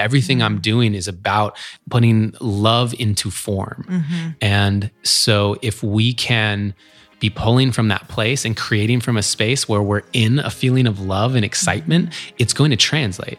Everything I'm doing is about putting love into form. Mm-hmm. And so if we can be pulling from that place and creating from a space where we're in a feeling of love and excitement, it's going to translate.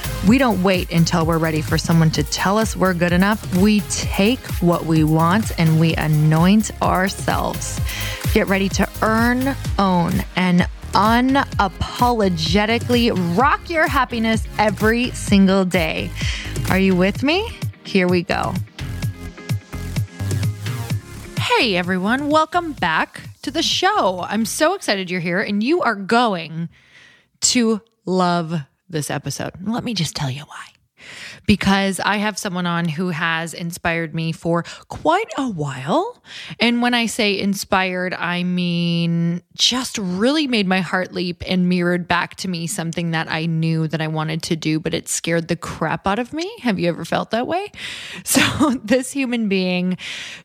We don't wait until we're ready for someone to tell us we're good enough. We take what we want and we anoint ourselves. Get ready to earn, own, and unapologetically rock your happiness every single day. Are you with me? Here we go. Hey everyone, welcome back to the show. I'm so excited you're here and you are going to love this episode. Let me just tell you why. Because I have someone on who has inspired me for quite a while. And when I say inspired, I mean just really made my heart leap and mirrored back to me something that I knew that I wanted to do, but it scared the crap out of me. Have you ever felt that way? So, this human being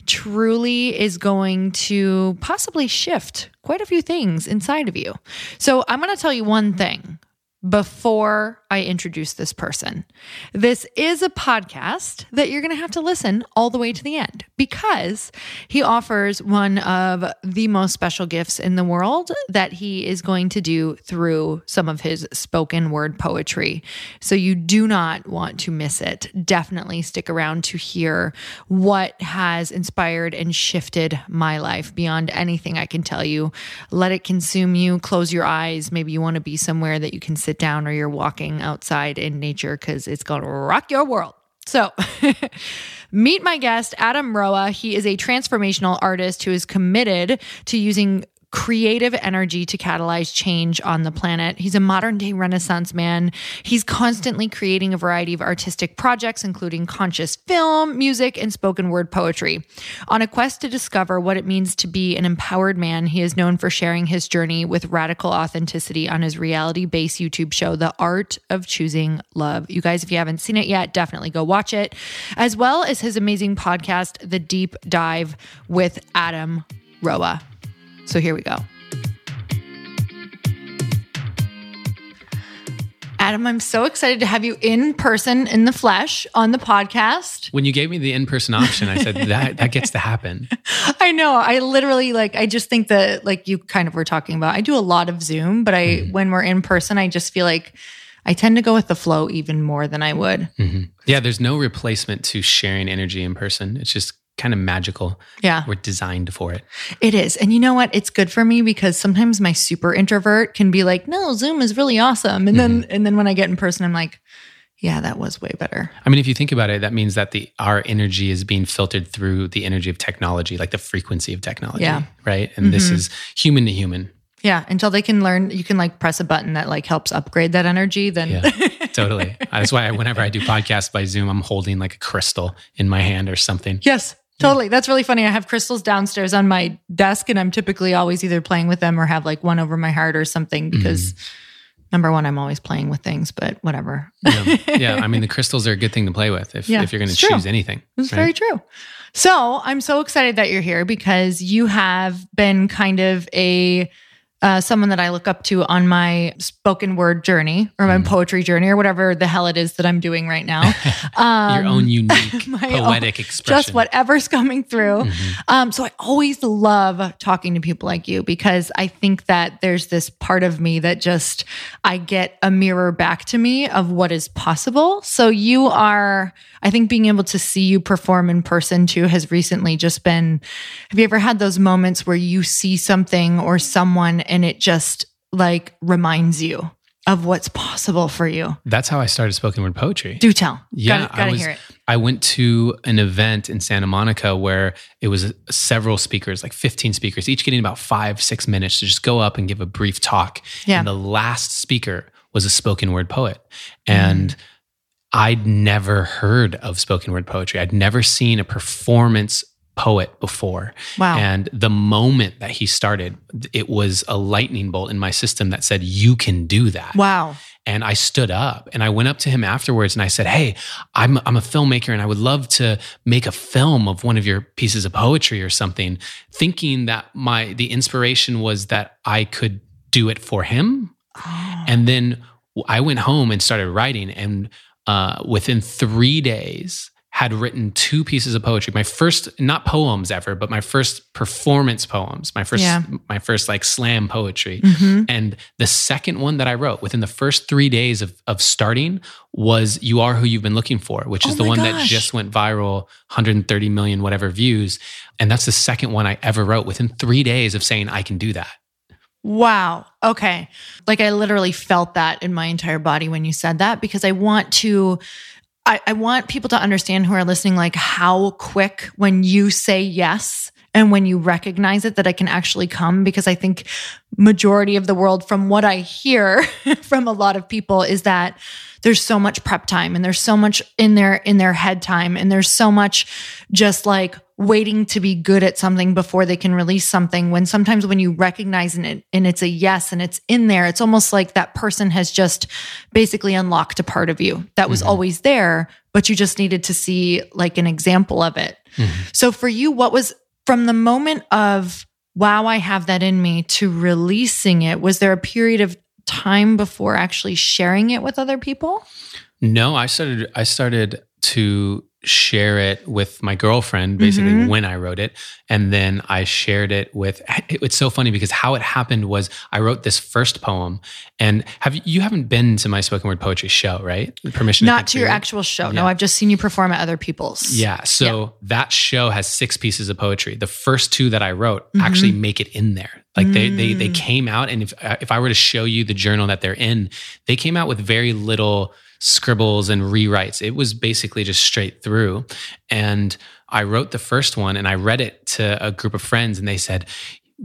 truly is going to possibly shift quite a few things inside of you. So, I'm going to tell you one thing before I introduce this person. This is a podcast that you're going to have to listen all the way to the end because he offers one of the most special gifts in the world that he is going to do through some of his spoken word poetry. So you do not want to miss it. Definitely stick around to hear what has inspired and shifted my life beyond anything I can tell you. Let it consume you. Close your eyes. Maybe you want to be somewhere that you can sit down or you're walking outside in nature because it's going to rock your world. So, meet my guest, Adam Roa. He is a transformational artist who is committed to using creative energy to catalyze change on the planet. He's a modern day renaissance man. He's constantly creating a variety of artistic projects, including conscious film, music, and spoken word poetry. On a quest to discover what it means to be an empowered man, he is known for sharing his journey with radical authenticity on his reality based YouTube show, The Art of Choosing Love. You guys, if you haven't seen it yet, definitely go watch it, as well as his amazing podcast, The Deep Dive with Adam Roa. So here we go. Adam, I'm so excited to have you in person, in the flesh, on the podcast. When you gave me the in person option, I said that that gets to happen. I know. I literally like. I just think that like you kind of were talking about. I do a lot of Zoom, but I mm-hmm. when we're in person, I just feel like I tend to go with the flow even more than I would. Mm-hmm. Yeah, there's no replacement to sharing energy in person. It's just kind of magical. Yeah. We're designed for it. It is. And you know what? It's good for me because sometimes my super introvert can be like, "No, Zoom is really awesome." And mm-hmm. then and then when I get in person I'm like, yeah, that was way better. I mean, if you think about it, that means that the our energy is being filtered through the energy of technology, like the frequency of technology, yeah. right? And mm-hmm. this is human to human. Yeah, until they can learn, you can like press a button that like helps upgrade that energy. Then, yeah, totally. That's why whenever I do podcasts by Zoom, I'm holding like a crystal in my hand or something. Yes, Totally. That's really funny. I have crystals downstairs on my desk and I'm typically always either playing with them or have like one over my heart or something because mm. number one, I'm always playing with things, but whatever. yeah. yeah. I mean, the crystals are a good thing to play with if, yeah, if you're going to choose anything. It's right? very true. So I'm so excited that you're here because you have been kind of a uh, someone that I look up to on my spoken word journey or my mm. poetry journey or whatever the hell it is that I'm doing right now. Um, Your own unique poetic own, expression. Just whatever's coming through. Mm-hmm. Um, so I always love talking to people like you because I think that there's this part of me that just, I get a mirror back to me of what is possible. So you are, I think being able to see you perform in person too has recently just been, have you ever had those moments where you see something or someone and it just like reminds you of what's possible for you. That's how I started spoken word poetry. Do tell. Yeah, gotta, gotta I was, hear it. I went to an event in Santa Monica where it was several speakers, like 15 speakers, each getting about five, six minutes to just go up and give a brief talk. Yeah. And the last speaker was a spoken word poet. And mm. I'd never heard of spoken word poetry. I'd never seen a performance poet before. Wow. And the moment that he started, it was a lightning bolt in my system that said, You can do that. Wow. And I stood up and I went up to him afterwards and I said, Hey, I'm, I'm a filmmaker and I would love to make a film of one of your pieces of poetry or something, thinking that my the inspiration was that I could do it for him. Oh. And then I went home and started writing. And uh, within three days, had written two pieces of poetry. My first, not poems ever, but my first performance poems, my first, yeah. my first like slam poetry. Mm-hmm. And the second one that I wrote within the first three days of, of starting was You Are Who You've Been Looking For, which is oh the one gosh. that just went viral, 130 million, whatever views. And that's the second one I ever wrote within three days of saying, I can do that. Wow. Okay. Like I literally felt that in my entire body when you said that because I want to I, I want people to understand who are listening, like how quick when you say yes and when you recognize it that I can actually come because I think majority of the world from what I hear from a lot of people is that there's so much prep time and there's so much in their in their head time and there's so much just like waiting to be good at something before they can release something when sometimes when you recognize it and it's a yes and it's in there it's almost like that person has just basically unlocked a part of you that was mm-hmm. always there but you just needed to see like an example of it mm-hmm. so for you what was from the moment of wow i have that in me to releasing it was there a period of time before actually sharing it with other people? No, I started I started to share it with my girlfriend basically mm-hmm. when I wrote it. And then I shared it with it's so funny because how it happened was I wrote this first poem and have you you haven't been to my spoken word poetry show, right? Permission Not to, to your actual show. Yeah. No, I've just seen you perform at other people's. Yeah. So yeah. that show has six pieces of poetry. The first two that I wrote mm-hmm. actually make it in there. Like they they they mm. came out and if uh, if I were to show you the journal that they're in, they came out with very little scribbles and rewrites. It was basically just straight through. And I wrote the first one and I read it to a group of friends and they said,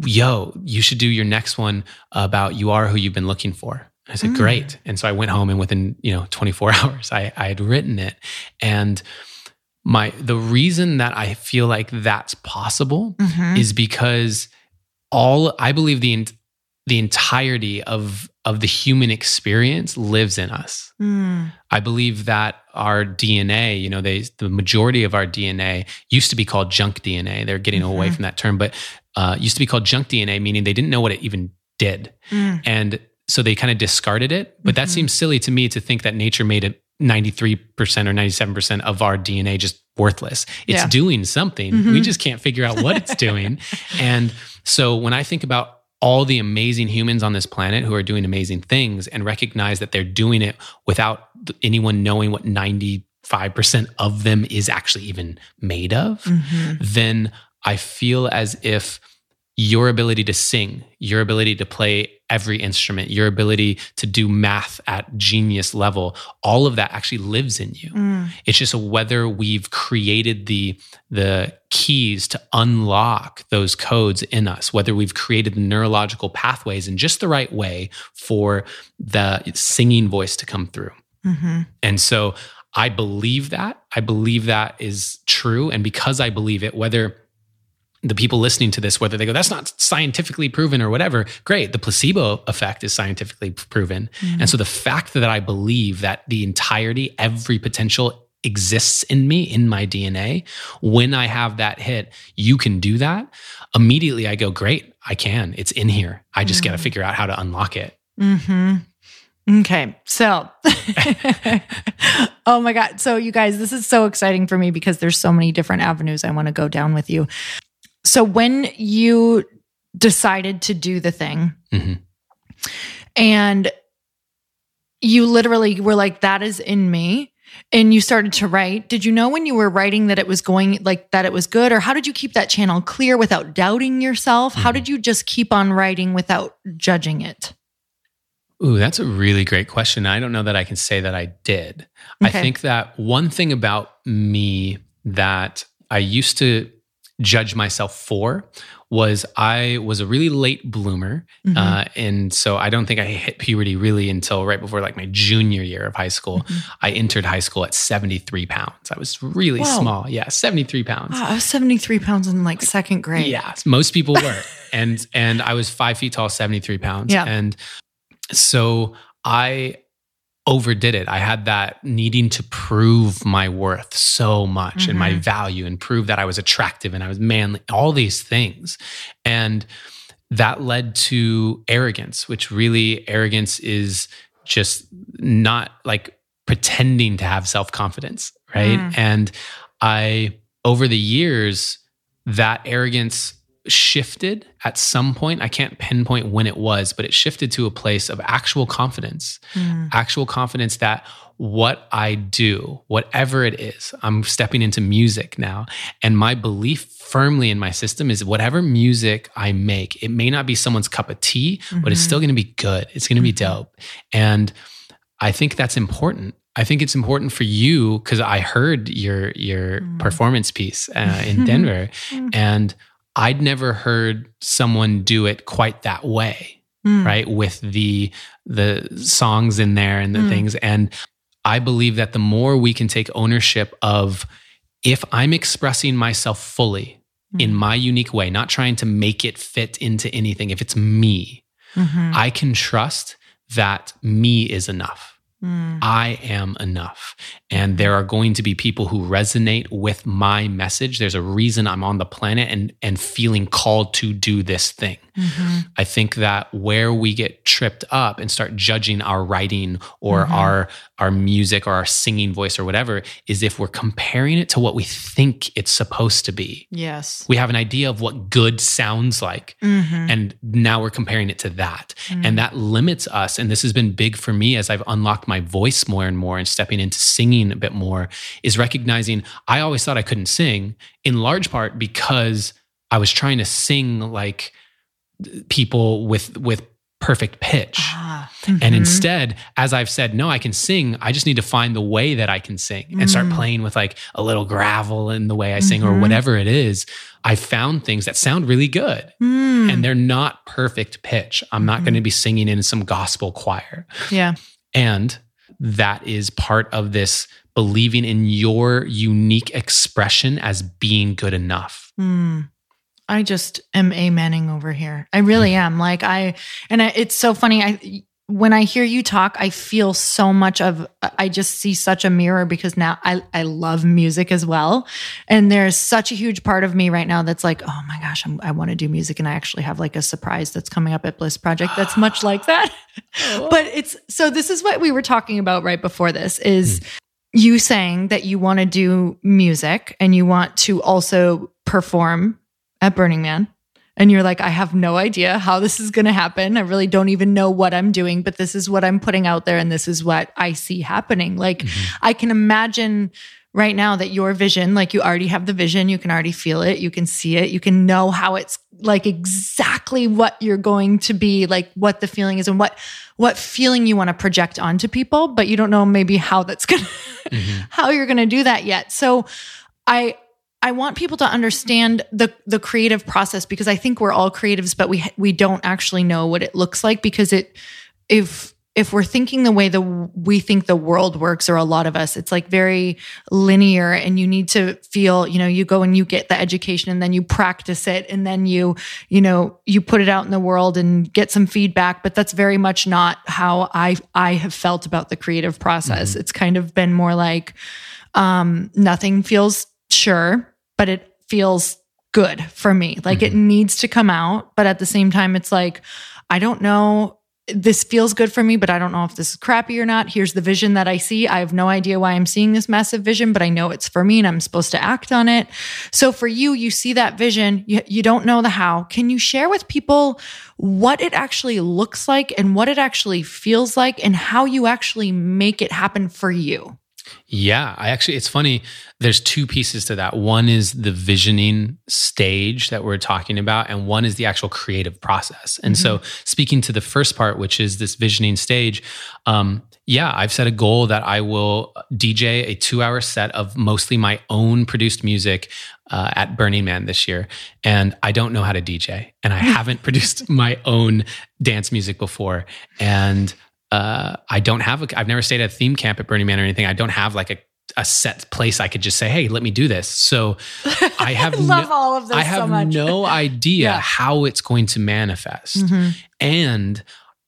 Yo, you should do your next one about you are who you've been looking for. I said, mm. Great. And so I went home and within, you know, 24 hours I, I had written it. And my the reason that I feel like that's possible mm-hmm. is because all I believe the the entirety of of the human experience lives in us. Mm. I believe that our DNA, you know, they the majority of our DNA used to be called junk DNA. They're getting mm-hmm. away from that term, but uh, used to be called junk DNA, meaning they didn't know what it even did, mm. and so they kind of discarded it. But mm-hmm. that seems silly to me to think that nature made it 93% or 97% of our DNA just worthless. It's yeah. doing something. Mm-hmm. We just can't figure out what it's doing. and so when I think about all the amazing humans on this planet who are doing amazing things and recognize that they're doing it without anyone knowing what 95% of them is actually even made of, mm-hmm. then I feel as if your ability to sing, your ability to play every instrument, your ability to do math at genius level, all of that actually lives in you. Mm. It's just whether we've created the the keys to unlock those codes in us, whether we've created the neurological pathways in just the right way for the singing voice to come through. Mm-hmm. And so I believe that. I believe that is true. And because I believe it, whether the people listening to this, whether they go, that's not scientifically proven or whatever, great. The placebo effect is scientifically proven. Mm-hmm. And so the fact that I believe that the entirety, every potential exists in me, in my DNA, when I have that hit, you can do that. Immediately I go, great, I can. It's in here. I just mm-hmm. got to figure out how to unlock it. Mm-hmm. Okay. So, oh my God. So, you guys, this is so exciting for me because there's so many different avenues I want to go down with you. So when you decided to do the thing mm-hmm. and you literally were like, that is in me. And you started to write. Did you know when you were writing that it was going like that it was good? Or how did you keep that channel clear without doubting yourself? Mm-hmm. How did you just keep on writing without judging it? Ooh, that's a really great question. I don't know that I can say that I did. Okay. I think that one thing about me that I used to judge myself for was I was a really late bloomer. Mm-hmm. Uh, and so I don't think I hit puberty really until right before like my junior year of high school. Mm-hmm. I entered high school at 73 pounds. I was really Whoa. small. Yeah, 73 pounds. Wow, I was 73 pounds in like second grade. Yeah, most people were. and and I was five feet tall, 73 pounds. Yeah. And so I overdid it. I had that needing to prove my worth so much mm-hmm. and my mm-hmm. value and prove that I was attractive and I was manly, all these things. And that led to arrogance, which really arrogance is just not like pretending to have self confidence, right? Mm. And I, over the years, that arrogance shifted at some point. I can't pinpoint when it was, but it shifted to a place of actual confidence, mm. actual confidence that what I do, whatever it is, I'm stepping into music now. And my belief firmly in my system is whatever music I make, it may not be someone's cup of tea, mm-hmm. but it's still mm-hmm. going to be good. It's going to be mm-hmm. dope. And I think that's important. I think it's important for you because I heard your your mm. performance piece uh, in Denver, and I'd never heard someone do it quite that way, mm. right? With the the songs in there and the mm. things and I believe that the more we can take ownership of if I'm expressing myself fully mm. in my unique way, not trying to make it fit into anything, if it's me, mm-hmm. I can trust that me is enough. Mm. I am enough. And there are going to be people who resonate with my message. There's a reason I'm on the planet and, and feeling called to do this thing. Mm-hmm. I think that where we get tripped up and start judging our writing or mm-hmm. our our music or our singing voice or whatever is if we're comparing it to what we think it's supposed to be. Yes. We have an idea of what good sounds like. Mm-hmm. And now we're comparing it to that. Mm. And that limits us. And this has been big for me as I've unlocked my voice more and more and stepping into singing a bit more, is recognizing I always thought I couldn't sing, in large part because I was trying to sing like people with with perfect pitch. Ah, mm-hmm. And instead, as I've said, no, I can sing. I just need to find the way that I can sing and start mm. playing with like a little gravel in the way I sing mm-hmm. or whatever it is. I found things that sound really good mm. and they're not perfect pitch. I'm not mm-hmm. going to be singing in some gospel choir. Yeah. And that is part of this believing in your unique expression as being good enough. Mm. I just am amening over here. I really am. Like I, and I, it's so funny. I, when I hear you talk, I feel so much of, I just see such a mirror because now I, I love music as well. And there's such a huge part of me right now that's like, oh my gosh, I'm, i want to do music. And I actually have like a surprise that's coming up at Bliss Project that's much like that. but it's, so this is what we were talking about right before this is mm. you saying that you want to do music and you want to also perform at Burning Man and you're like, I have no idea how this is going to happen. I really don't even know what I'm doing, but this is what I'm putting out there and this is what I see happening. Like, mm-hmm. I can imagine right now that your vision, like you already have the vision, you can already feel it, you can see it, you can know how it's like exactly what you're going to be, like what the feeling is and what what feeling you want to project onto people, but you don't know maybe how that's going to mm-hmm. how you're going to do that yet. So I I want people to understand the the creative process because I think we're all creatives, but we we don't actually know what it looks like because it if if we're thinking the way the we think the world works or a lot of us it's like very linear and you need to feel you know you go and you get the education and then you practice it and then you you know you put it out in the world and get some feedback but that's very much not how i i have felt about the creative process mm-hmm. it's kind of been more like um nothing feels sure but it feels good for me. Like mm-hmm. it needs to come out, but at the same time, it's like, I don't know. This feels good for me, but I don't know if this is crappy or not. Here's the vision that I see. I have no idea why I'm seeing this massive vision, but I know it's for me and I'm supposed to act on it. So for you, you see that vision, you, you don't know the how. Can you share with people what it actually looks like and what it actually feels like and how you actually make it happen for you? Yeah, I actually, it's funny. There's two pieces to that. One is the visioning stage that we're talking about, and one is the actual creative process. And mm-hmm. so, speaking to the first part, which is this visioning stage, um, yeah, I've set a goal that I will DJ a two hour set of mostly my own produced music uh, at Burning Man this year. And I don't know how to DJ, and I haven't produced my own dance music before. And uh, I don't have a, I've never stayed at a theme camp at Burning Man or anything. I don't have like a, a set place I could just say, hey, let me do this. So I have love no, all of this. I have so no idea yeah. how it's going to manifest. Mm-hmm. And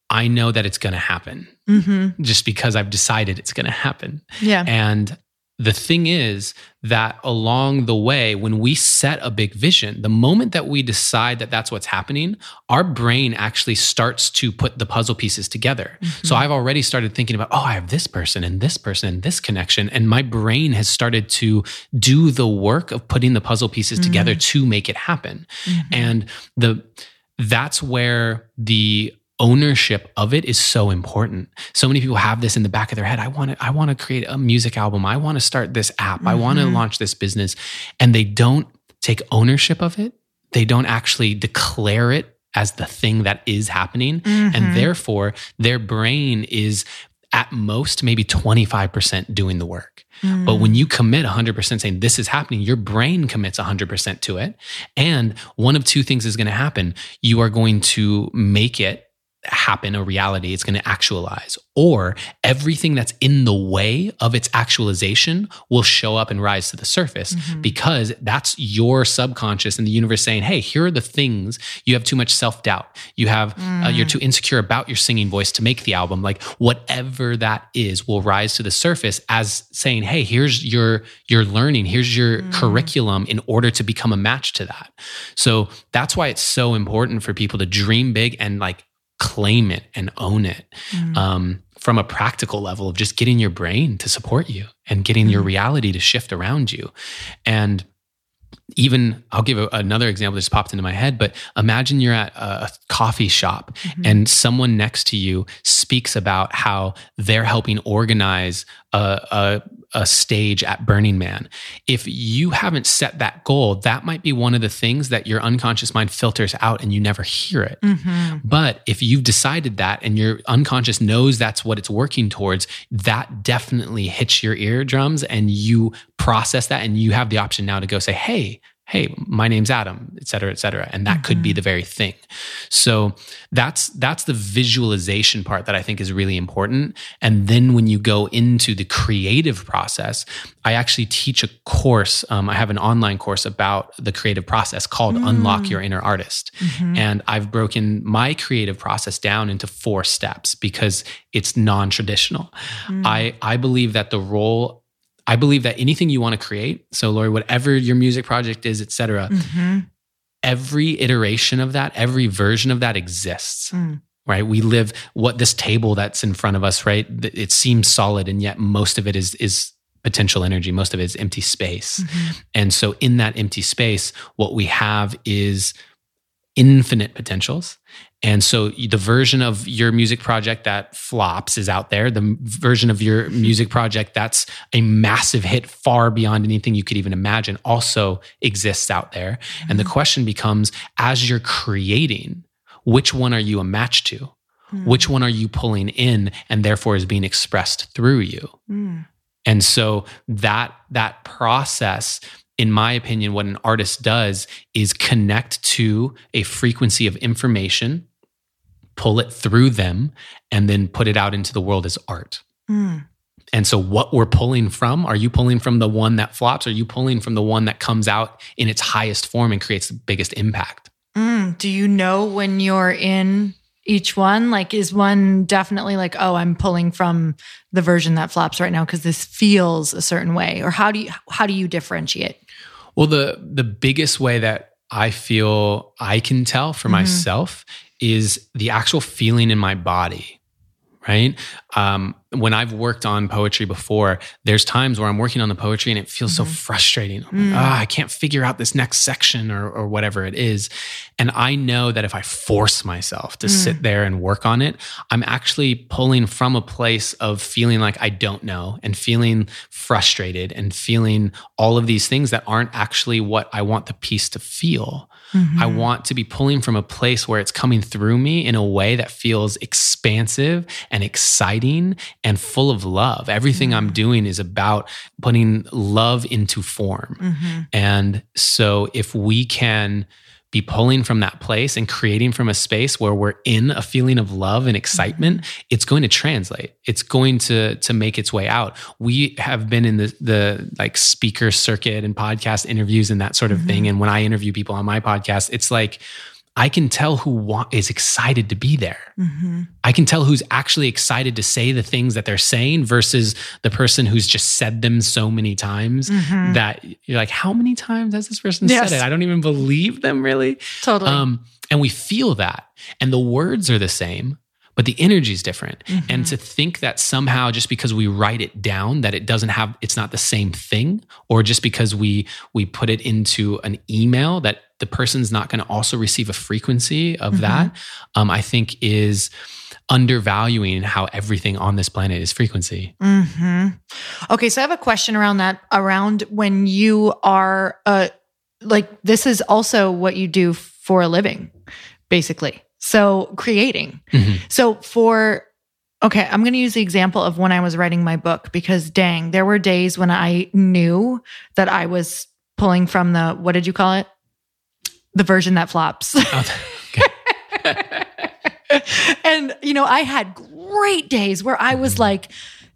I know that it's going to happen mm-hmm. just because I've decided it's going to happen. Yeah. And the thing is that along the way, when we set a big vision, the moment that we decide that that's what's happening, our brain actually starts to put the puzzle pieces together. Mm-hmm. So I've already started thinking about, oh, I have this person and this person and this connection. And my brain has started to do the work of putting the puzzle pieces mm-hmm. together to make it happen. Mm-hmm. And the, that's where the ownership of it is so important. So many people have this in the back of their head. I want to I want to create a music album. I want to start this app. Mm-hmm. I want to launch this business and they don't take ownership of it. They don't actually declare it as the thing that is happening mm-hmm. and therefore their brain is at most maybe 25% doing the work. Mm. But when you commit 100% saying this is happening, your brain commits 100% to it. And one of two things is going to happen. You are going to make it happen a reality it's going to actualize or everything that's in the way of its actualization will show up and rise to the surface mm-hmm. because that's your subconscious and the universe saying hey here are the things you have too much self-doubt you have mm. uh, you're too insecure about your singing voice to make the album like whatever that is will rise to the surface as saying hey here's your your learning here's your mm. curriculum in order to become a match to that so that's why it's so important for people to dream big and like claim it and own it mm. um, from a practical level of just getting your brain to support you and getting mm. your reality to shift around you. And even I'll give a, another example that just popped into my head, but imagine you're at a, a coffee shop mm-hmm. and someone next to you speaks about how they're helping organize a, a, a, stage at Burning Man. If you haven't set that goal, that might be one of the things that your unconscious mind filters out and you never hear it. Mm-hmm. But if you've decided that and your unconscious knows that's what it's working towards, that definitely hits your eardrums and you process that and you have the option now to go say, hey, hey my name's adam et cetera et cetera and that mm-hmm. could be mm-hmm. the very thing so that's that's the visualization part that i think is really important and then when you go into the creative process i actually teach a course um, i have an online course about the creative process called mm. unlock your inner artist mm-hmm. and i've broken my creative process down into four steps because it's non-traditional mm. i i believe that the role I believe that anything you want to create, so Lori, whatever your music project is, etc., mm-hmm. every iteration of that, every version of that exists. Mm. Right. We live what this table that's in front of us, right? It seems solid, and yet most of it is is potential energy. Most of it is empty space. Mm-hmm. And so in that empty space, what we have is infinite potentials. And so the version of your music project that flops is out there. The version of your music project that's a massive hit far beyond anything you could even imagine also exists out there. Mm-hmm. And the mm-hmm. question becomes as you're creating, which one are you a match to? Mm. Which one are you pulling in and therefore is being expressed through you? Mm. And so that that process in my opinion, what an artist does is connect to a frequency of information, pull it through them, and then put it out into the world as art. Mm. And so, what we're pulling from, are you pulling from the one that flops? Are you pulling from the one that comes out in its highest form and creates the biggest impact? Mm. Do you know when you're in each one? Like, is one definitely like, oh, I'm pulling from the version that flops right now because this feels a certain way, or how do you how do you differentiate? Well, the the biggest way that I feel I can tell for mm-hmm. myself is the actual feeling in my body right? Um, when I've worked on poetry before, there's times where I'm working on the poetry and it feels mm-hmm. so frustrating. Mm. Like, oh, I can't figure out this next section or, or whatever it is. And I know that if I force myself to mm. sit there and work on it, I'm actually pulling from a place of feeling like I don't know and feeling frustrated and feeling all of these things that aren't actually what I want the piece to feel. Mm-hmm. I want to be pulling from a place where it's coming through me in a way that feels expansive and exciting and full of love. Everything mm-hmm. I'm doing is about putting love into form. Mm-hmm. And so if we can be pulling from that place and creating from a space where we're in a feeling of love and excitement mm-hmm. it's going to translate it's going to to make its way out we have been in the the like speaker circuit and podcast interviews and that sort of mm-hmm. thing and when i interview people on my podcast it's like I can tell who wa- is excited to be there. Mm-hmm. I can tell who's actually excited to say the things that they're saying versus the person who's just said them so many times mm-hmm. that you're like, how many times has this person yes. said it? I don't even believe them really. Totally. Um, and we feel that. And the words are the same, but the energy is different. Mm-hmm. And to think that somehow just because we write it down that it doesn't have it's not the same thing or just because we we put it into an email that the person's not going to also receive a frequency of mm-hmm. that um, I think is undervaluing how everything on this planet is frequency. Mm-hmm. Okay, so I have a question around that around when you are uh like this is also what you do for a living basically so creating. Mm-hmm. So for okay, I'm going to use the example of when I was writing my book because dang, there were days when I knew that I was pulling from the what did you call it? The version that flops. Oh, and and, you know, I had great days where I was mm-hmm. like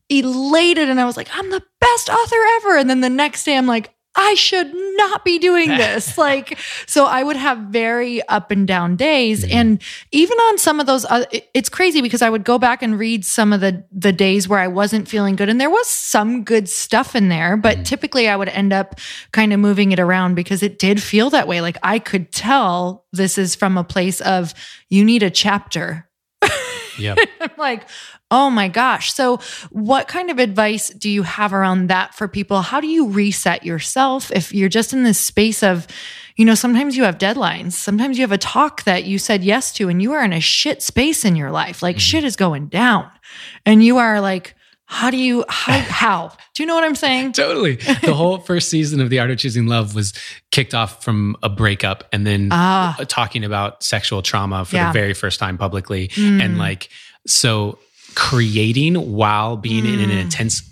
elated and I was like, I'm the best author ever. And then the next day I'm like, I should not be doing this. like, so I would have very up and down days. Mm-hmm. And even on some of those, uh, it's crazy because I would go back and read some of the, the days where I wasn't feeling good. And there was some good stuff in there, but mm-hmm. typically I would end up kind of moving it around because it did feel that way. Like I could tell this is from a place of you need a chapter. Yeah. I'm like, Oh my gosh. So, what kind of advice do you have around that for people? How do you reset yourself if you're just in this space of, you know, sometimes you have deadlines, sometimes you have a talk that you said yes to, and you are in a shit space in your life, like mm-hmm. shit is going down, and you are like, how do you how how do you know what i'm saying totally the whole first season of the art of choosing love was kicked off from a breakup and then ah. talking about sexual trauma for yeah. the very first time publicly mm. and like so creating while being mm. in an mm. intense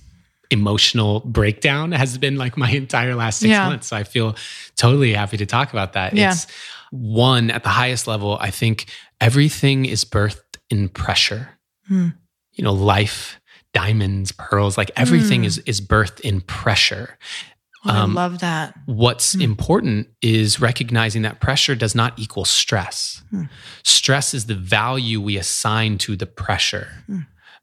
emotional breakdown has been like my entire last six yeah. months. So I feel totally happy to talk about that. Yeah. It's one at the highest level, I think everything is birthed in pressure. Mm. You know, life, diamonds, pearls, like everything mm. is is birthed in pressure. Oh, um, I love that. What's mm. important is recognizing that pressure does not equal stress. Mm. Stress is the value we assign to the pressure.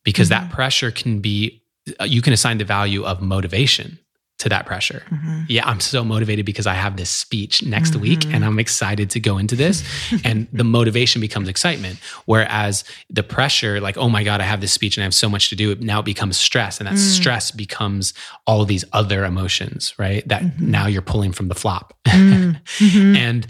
Because mm-hmm. that pressure can be uh, you can assign the value of motivation to that pressure. Mm-hmm. Yeah, I'm so motivated because I have this speech next mm-hmm. week and I'm excited to go into this. and the motivation becomes excitement. Whereas the pressure, like, oh my God, I have this speech and I have so much to do, now it becomes stress. And that mm. stress becomes all these other emotions, right? That mm-hmm. now you're pulling from the flop. Mm. Mm-hmm. and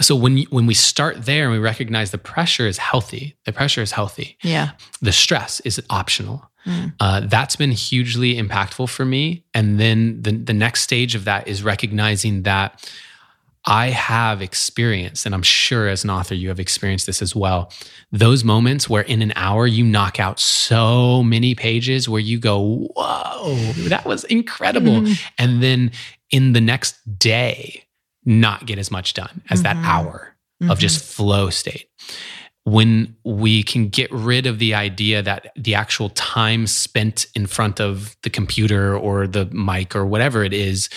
so when when we start there and we recognize the pressure is healthy, the pressure is healthy. Yeah. The stress is optional. Mm. Uh, that's been hugely impactful for me. And then the the next stage of that is recognizing that I have experienced, and I'm sure as an author you have experienced this as well. Those moments where in an hour you knock out so many pages where you go, "Whoa, that was incredible!" Mm. And then in the next day not get as much done as mm-hmm. that hour mm-hmm. of just flow state. When we can get rid of the idea that the actual time spent in front of the computer or the mic or whatever it is,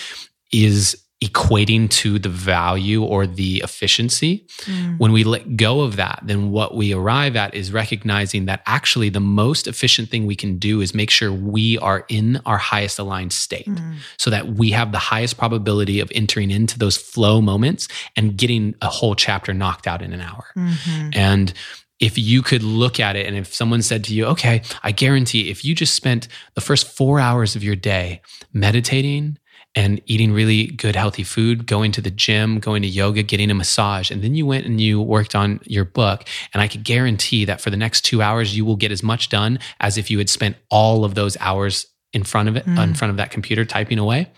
is equating to the value or the efficiency. Mm. When we let go of that, then what we arrive at is recognizing that actually the most efficient thing we can do is make sure we are in our highest aligned state mm. so that we have the highest probability of entering into those flow moments and getting a whole chapter knocked out in an hour. Mm-hmm. And if you could look at it and if someone said to you, okay, I guarantee if you just spent the first four hours of your day meditating, and eating really good, healthy food, going to the gym, going to yoga, getting a massage. And then you went and you worked on your book. And I could guarantee that for the next two hours, you will get as much done as if you had spent all of those hours in front of it, mm. in front of that computer typing away.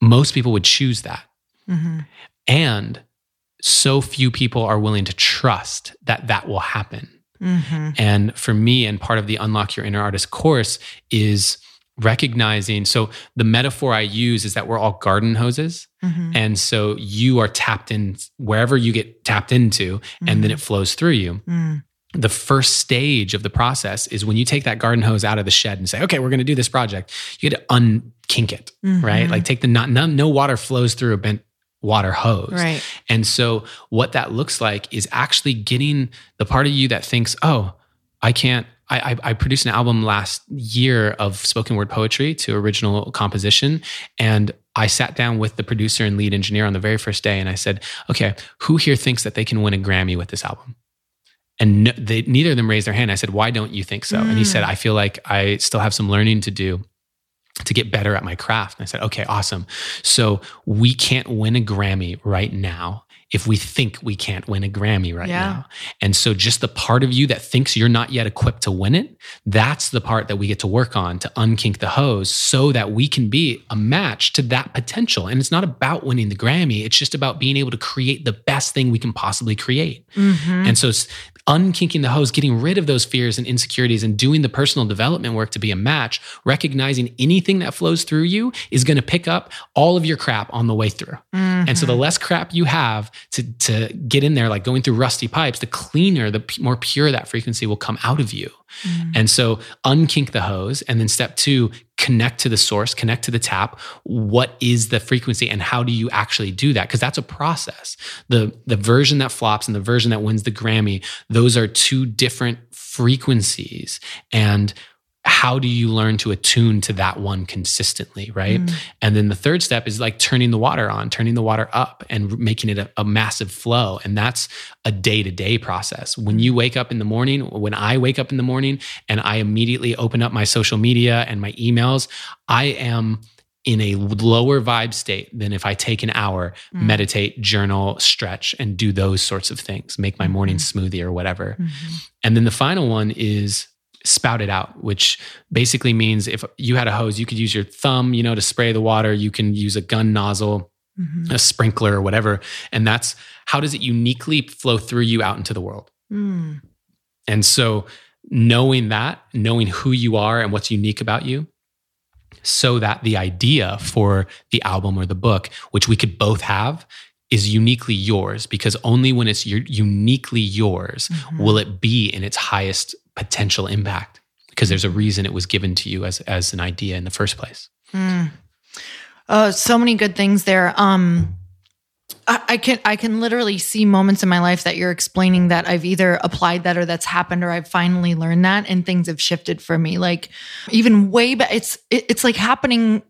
Most people would choose that. Mm-hmm. And so few people are willing to trust that that will happen. Mm-hmm. And for me, and part of the Unlock Your Inner Artist course is recognizing so the metaphor i use is that we're all garden hoses mm-hmm. and so you are tapped in wherever you get tapped into mm-hmm. and then it mm-hmm. flows through you mm. the first stage of the process is when you take that garden hose out of the shed and say okay we're going to do this project you get to unkink it mm-hmm. right like take the not no, no water flows through a bent water hose. Right. And so what that looks like is actually getting the part of you that thinks, "Oh, I can't I, I, produced an album last year of spoken word poetry to original composition. And I sat down with the producer and lead engineer on the very first day and I said, okay, who here thinks that they can win a Grammy with this album? And no, they, neither of them raised their hand. I said, why don't you think so? Mm. And he said, mm. I feel like I still have some learning to do to get better at my craft. And I said, okay, awesome. So we can't win a Grammy right now if we think we can't win a Grammy right yeah. now. And so just the part of you that thinks you're not yet equipped to win it, that's the part that we get to work on to unkink the hose so that we can be a match to that potential. And it's not about winning the Grammy, it's just about being able to create the best thing we can possibly create. Mm-hmm. And so unkinking the hose, getting rid of those fears and insecurities and doing the personal development work to be a match, recognizing anything that flows through you is going to pick up all of your crap on the way through. Mm-hmm. And so the less crap you have to, to get in there, like going through rusty pipes, the cleaner, the p- more pure that frequency will come out of you. Mm-hmm. And so unkink the hose. And then step two, connect to the source, connect to the tap. What is the frequency and how do you actually do that? Because that's a process. The, the version that flops and the version that wins the Grammy, those are two different frequencies. And how do you learn to attune to that one consistently right mm. and then the third step is like turning the water on turning the water up and making it a, a massive flow and that's a day-to-day process when you wake up in the morning when i wake up in the morning and i immediately open up my social media and my emails i am in a lower vibe state than if I take an hour, mm. meditate, journal, stretch, and do those sorts of things, make my morning mm-hmm. smoothie or whatever. Mm-hmm. And then the final one is spout it out, which basically means if you had a hose, you could use your thumb, you know, to spray the water. You can use a gun nozzle, mm-hmm. a sprinkler, or whatever. And that's how does it uniquely flow through you out into the world? Mm. And so knowing that, knowing who you are and what's unique about you, so that the idea for the album or the book, which we could both have, is uniquely yours because only when it's uniquely yours mm-hmm. will it be in its highest potential impact because there's a reason it was given to you as as an idea in the first place. Mm. Uh, so many good things there. Um, I, I, can I can literally see moments in my life that you're explaining that I've either applied that or that's happened or I've finally learned that and things have shifted for me. Like even way back, it's it, it's like happening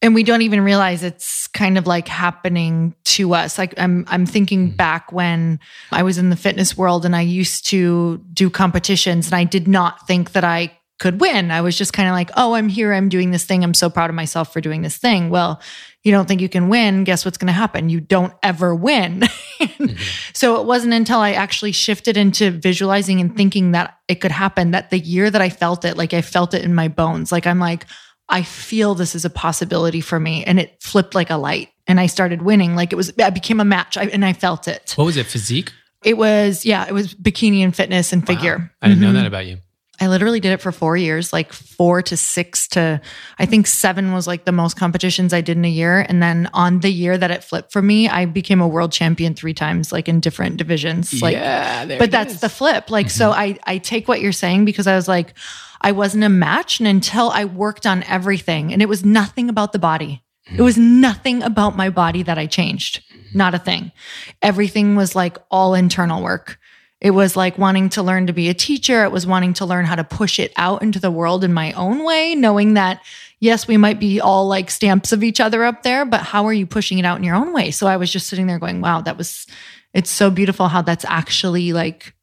and we don't even realize it's kind of like happening to us. Like i'm i'm thinking mm-hmm. back when i was in the fitness world and i used to do competitions and i did not think that i could win. I was just kind of like oh i'm here. I'm doing this thing. I'm so proud of myself for doing this thing. Well you don't think you can win. Guess what's going to happen? You don't ever win. Mm-hmm. so it wasn't until i actually shifted into visualizing and thinking that it could happen that the year that i felt it like i felt it in my bones. Like i'm like I feel this is a possibility for me. And it flipped like a light. And I started winning. Like it was, I became a match I, and I felt it. What was it? Physique? It was, yeah, it was bikini and fitness and figure. Wow. I didn't mm-hmm. know that about you. I literally did it for four years, like four to six to, I think seven was like the most competitions I did in a year. And then on the year that it flipped for me, I became a world champion three times, like in different divisions. Like, yeah, but that's is. the flip. Like, mm-hmm. so I, I take what you're saying because I was like, I wasn't a match. And until I worked on everything, and it was nothing about the body. It was nothing about my body that I changed. Not a thing. Everything was like all internal work. It was like wanting to learn to be a teacher. It was wanting to learn how to push it out into the world in my own way, knowing that, yes, we might be all like stamps of each other up there, but how are you pushing it out in your own way? So I was just sitting there going, wow, that was, it's so beautiful how that's actually like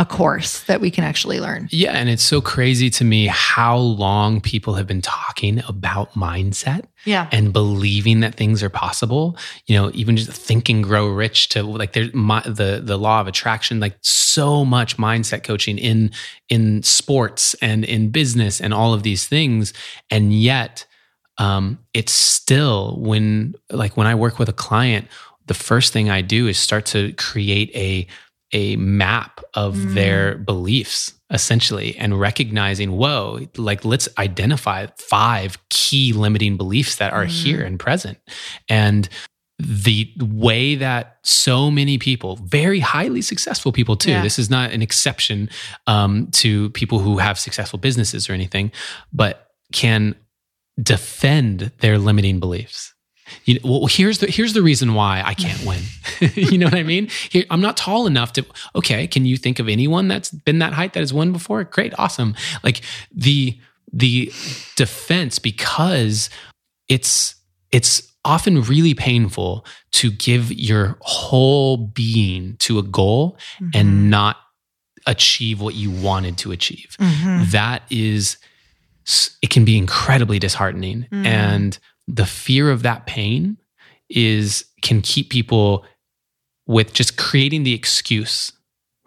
a course that we can actually learn. Yeah. And it's so crazy to me how long people have been talking about mindset yeah. and believing that things are possible. You know, even just think and grow rich to like there's my, the, the law of attraction, like so much mindset coaching in, in sports and in business and all of these things. And yet, um, it's still when, like when I work with a client, the first thing I do is start to create a a map of mm. their beliefs essentially and recognizing whoa like let's identify five key limiting beliefs that are mm. here and present and the way that so many people very highly successful people too yeah. this is not an exception um, to people who have successful businesses or anything but can defend their limiting beliefs you know, well, here's the here's the reason why I can't win. you know what I mean? Here, I'm not tall enough to. Okay, can you think of anyone that's been that height that has won before? Great, awesome. Like the the defense because it's it's often really painful to give your whole being to a goal mm-hmm. and not achieve what you wanted to achieve. Mm-hmm. That is it can be incredibly disheartening mm. and the fear of that pain is can keep people with just creating the excuse,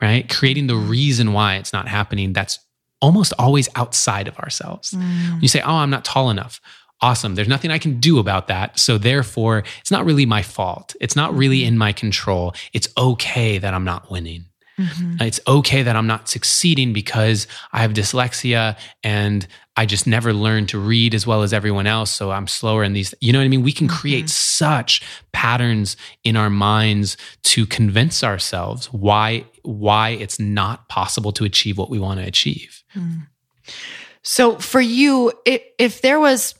right? Creating the reason why it's not happening that's almost always outside of ourselves. Mm. You say, "Oh, I'm not tall enough." Awesome. There's nothing I can do about that. So therefore, it's not really my fault. It's not really mm-hmm. in my control. It's okay that I'm not winning. Mm-hmm. It's okay that I'm not succeeding because I have dyslexia and I just never learned to read as well as everyone else. So I'm slower in these. You know what I mean? We can create mm-hmm. such patterns in our minds to convince ourselves why why it's not possible to achieve what we want to achieve. Mm. So for you, if there was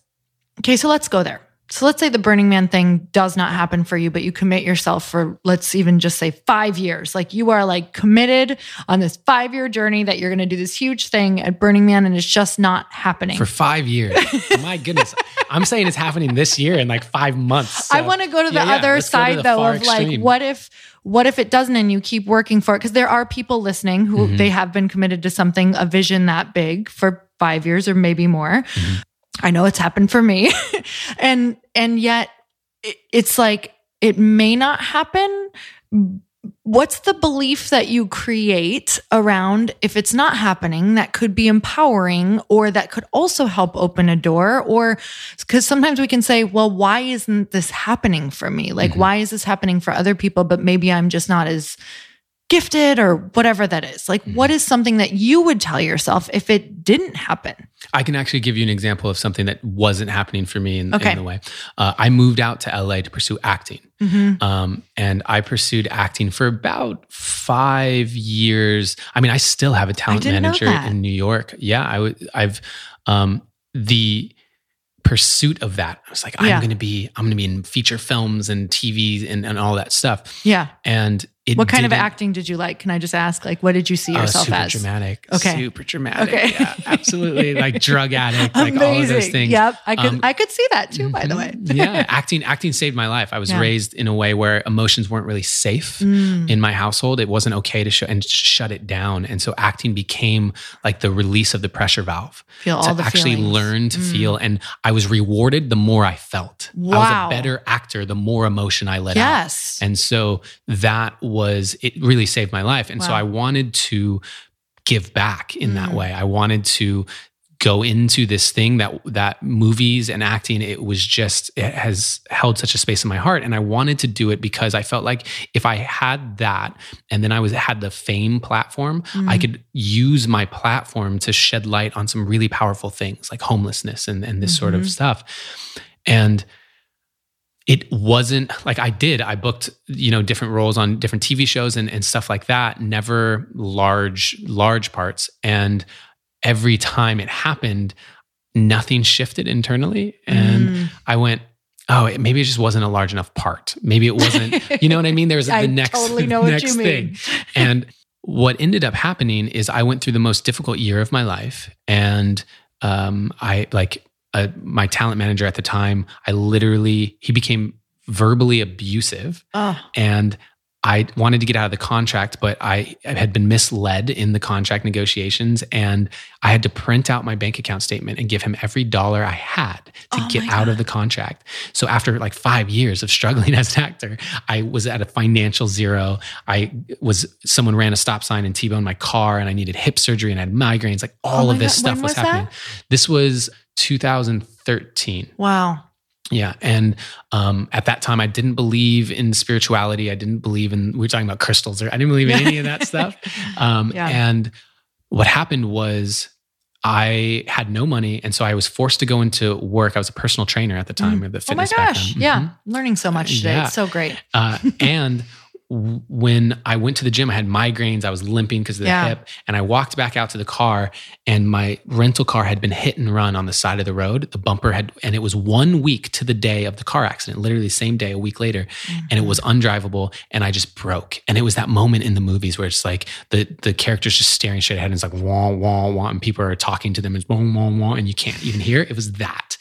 okay, so let's go there. So let's say the Burning Man thing does not happen for you, but you commit yourself for, let's even just say five years. Like you are like committed on this five year journey that you're going to do this huge thing at Burning Man and it's just not happening. For five years. My goodness. I'm saying it's happening this year in like five months. So. I want to go to the yeah, other side the though of extreme. like, what if, what if it doesn't and you keep working for it? Because there are people listening who mm-hmm. they have been committed to something, a vision that big for five years or maybe more. Mm-hmm. I know it's happened for me. and and yet it's like it may not happen. What's the belief that you create around if it's not happening that could be empowering or that could also help open a door? Or because sometimes we can say, well, why isn't this happening for me? Like, mm-hmm. why is this happening for other people, but maybe I'm just not as gifted or whatever that is. Like, mm-hmm. what is something that you would tell yourself if it didn't happen? I can actually give you an example of something that wasn't happening for me in, okay. in the way. Uh, I moved out to LA to pursue acting. Mm-hmm. Um, and I pursued acting for about five years. I mean, I still have a talent manager in New York. Yeah, I would, I've, um, the, pursuit of that. I was like, I'm going to be, I'm going to be in feature films and TV and, and all that stuff. Yeah. And what kind of acting did you like? Can I just ask? Like, what did you see oh, yourself super as? dramatic. Okay. Super dramatic. Okay. Yeah, absolutely. like drug addict, like all of those things. Yep. I could, um, I could see that too, by the way. yeah. Acting, acting saved my life. I was yeah. raised in a way where emotions weren't really safe mm. in my household. It wasn't okay to show and shut it down. And so acting became like the release of the pressure valve. Feel all the actually feelings. learn to mm. feel. And I was rewarded the more I felt. Wow. I was a better actor the more emotion I let yes. out. Yes. And so that was, it really saved my life. And wow. so I wanted to give back in mm. that way. I wanted to go into this thing that that movies and acting it was just it has held such a space in my heart and I wanted to do it because I felt like if I had that and then I was had the fame platform mm. I could use my platform to shed light on some really powerful things like homelessness and and this mm-hmm. sort of mm-hmm. stuff and it wasn't like I did. I booked, you know, different roles on different TV shows and, and stuff like that, never large, large parts. And every time it happened, nothing shifted internally. And mm. I went, oh, it, maybe it just wasn't a large enough part. Maybe it wasn't, you know what I mean? There was the next, totally know next what you thing. Mean. and what ended up happening is I went through the most difficult year of my life. And um, I like uh, my talent manager at the time, I literally, he became verbally abusive. Oh. And I wanted to get out of the contract, but I had been misled in the contract negotiations. And I had to print out my bank account statement and give him every dollar I had to oh get out of the contract. So after like five years of struggling as an actor, I was at a financial zero. I was, someone ran a stop sign and T boned my car and I needed hip surgery and I had migraines. Like all oh of this God. stuff was, was happening. This was 2013. Wow. Yeah. And um, at that time, I didn't believe in spirituality. I didn't believe in, we are talking about crystals, or I didn't believe in any of that stuff. Um, yeah. And what happened was I had no money. And so I was forced to go into work. I was a personal trainer at the time mm. of the fitness. Oh my gosh. Yeah. Mm-hmm. Learning so much today. Yeah. It's so great. Uh, and when I went to the gym, I had migraines. I was limping because of the yeah. hip. And I walked back out to the car, and my rental car had been hit and run on the side of the road. The bumper had, and it was one week to the day of the car accident, literally the same day, a week later. Mm-hmm. And it was undrivable. And I just broke. And it was that moment in the movies where it's like the, the character's just staring straight ahead and it's like, wah, wah, wah. And people are talking to them, and wah, wah, wah. And you can't even hear it. It was that.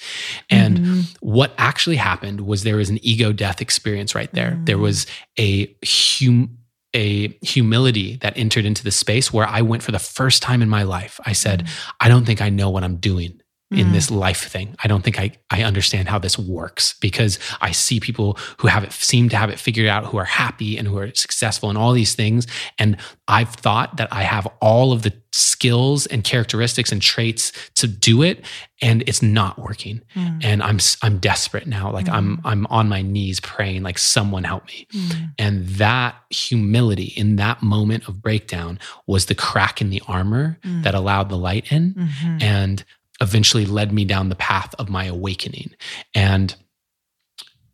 And mm-hmm. What actually happened was there was an ego death experience right there. Mm-hmm. There was a hum, a humility that entered into the space where I went for the first time in my life. I said, mm-hmm. I don't think I know what I'm doing. In this life thing. I don't think I, I understand how this works because I see people who have it seem to have it figured out, who are happy and who are successful and all these things. And I've thought that I have all of the skills and characteristics and traits to do it, and it's not working. Mm. And I'm I'm desperate now. Like I'm I'm on my knees praying, like someone help me. Mm. And that humility in that moment of breakdown was the crack in the armor Mm. that allowed the light in Mhm. and eventually led me down the path of my awakening. And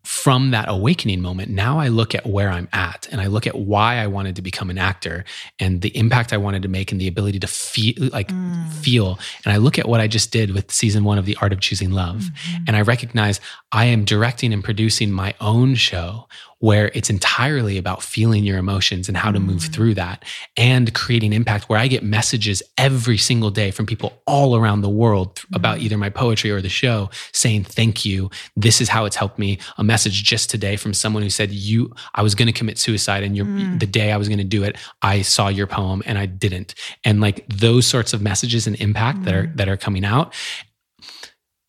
from that awakening moment, now I look at where I'm at and I look at why I wanted to become an actor and the impact I wanted to make and the ability to feel like Mm. feel. And I look at what I just did with season one of The Art of Choosing Love. Mhm. And I recognize I am directing and producing my own show where it's entirely about feeling your emotions and how to move Mm. through that and creating impact where I get messages every single day from people all around the world th- about Mm. either my poetry or the show saying thank you this is how it's helped me a message just today from someone who said you I was going to commit suicide and your Mm. the day I was going to do it I saw your poem and I didn't and like those sorts of messages and impact that are Mm. that are coming out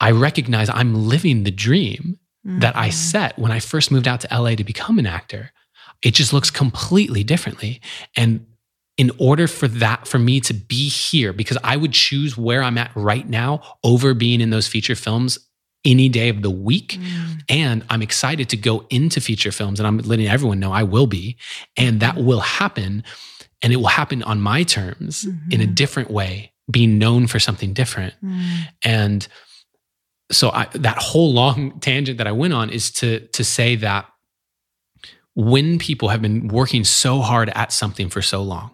I recognize I'm living the dream that I Mhm. set when I first moved out to LA to become an actor. It just looks completely differently. And in order for that, for me to be here, because I would choose where I'm at right now over being in those feature films any day of the week. Mm. And I'm excited to go into feature films and I'm letting everyone know I will be. And that will happen. And it will happen on my terms in a Mhm. different way, being known for something different. Mm. And so I, that whole long tangent that I went on is to to say that when people have been working so hard at something for so long